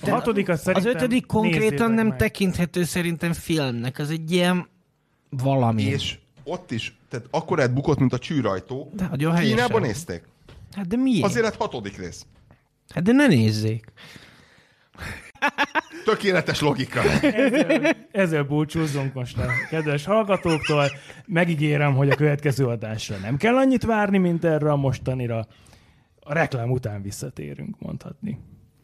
A hatodik az Az ötödik konkrétan nem meg. tekinthető szerintem filmnek, az egy ilyen valami. És ott is, tehát akkor egy bukott, mint a csűrajtó. De nagyon helyesen. Kínában nézték. Hát de miért? Azért lett hatodik rész. Hát de ne nézzék. Tökéletes logika. Ezzel búcsúzzunk most a kedves hallgatóktól. Megígérem, hogy a következő adásra nem kell annyit várni, mint erre a mostanira. A reklám után visszatérünk, mondhatni.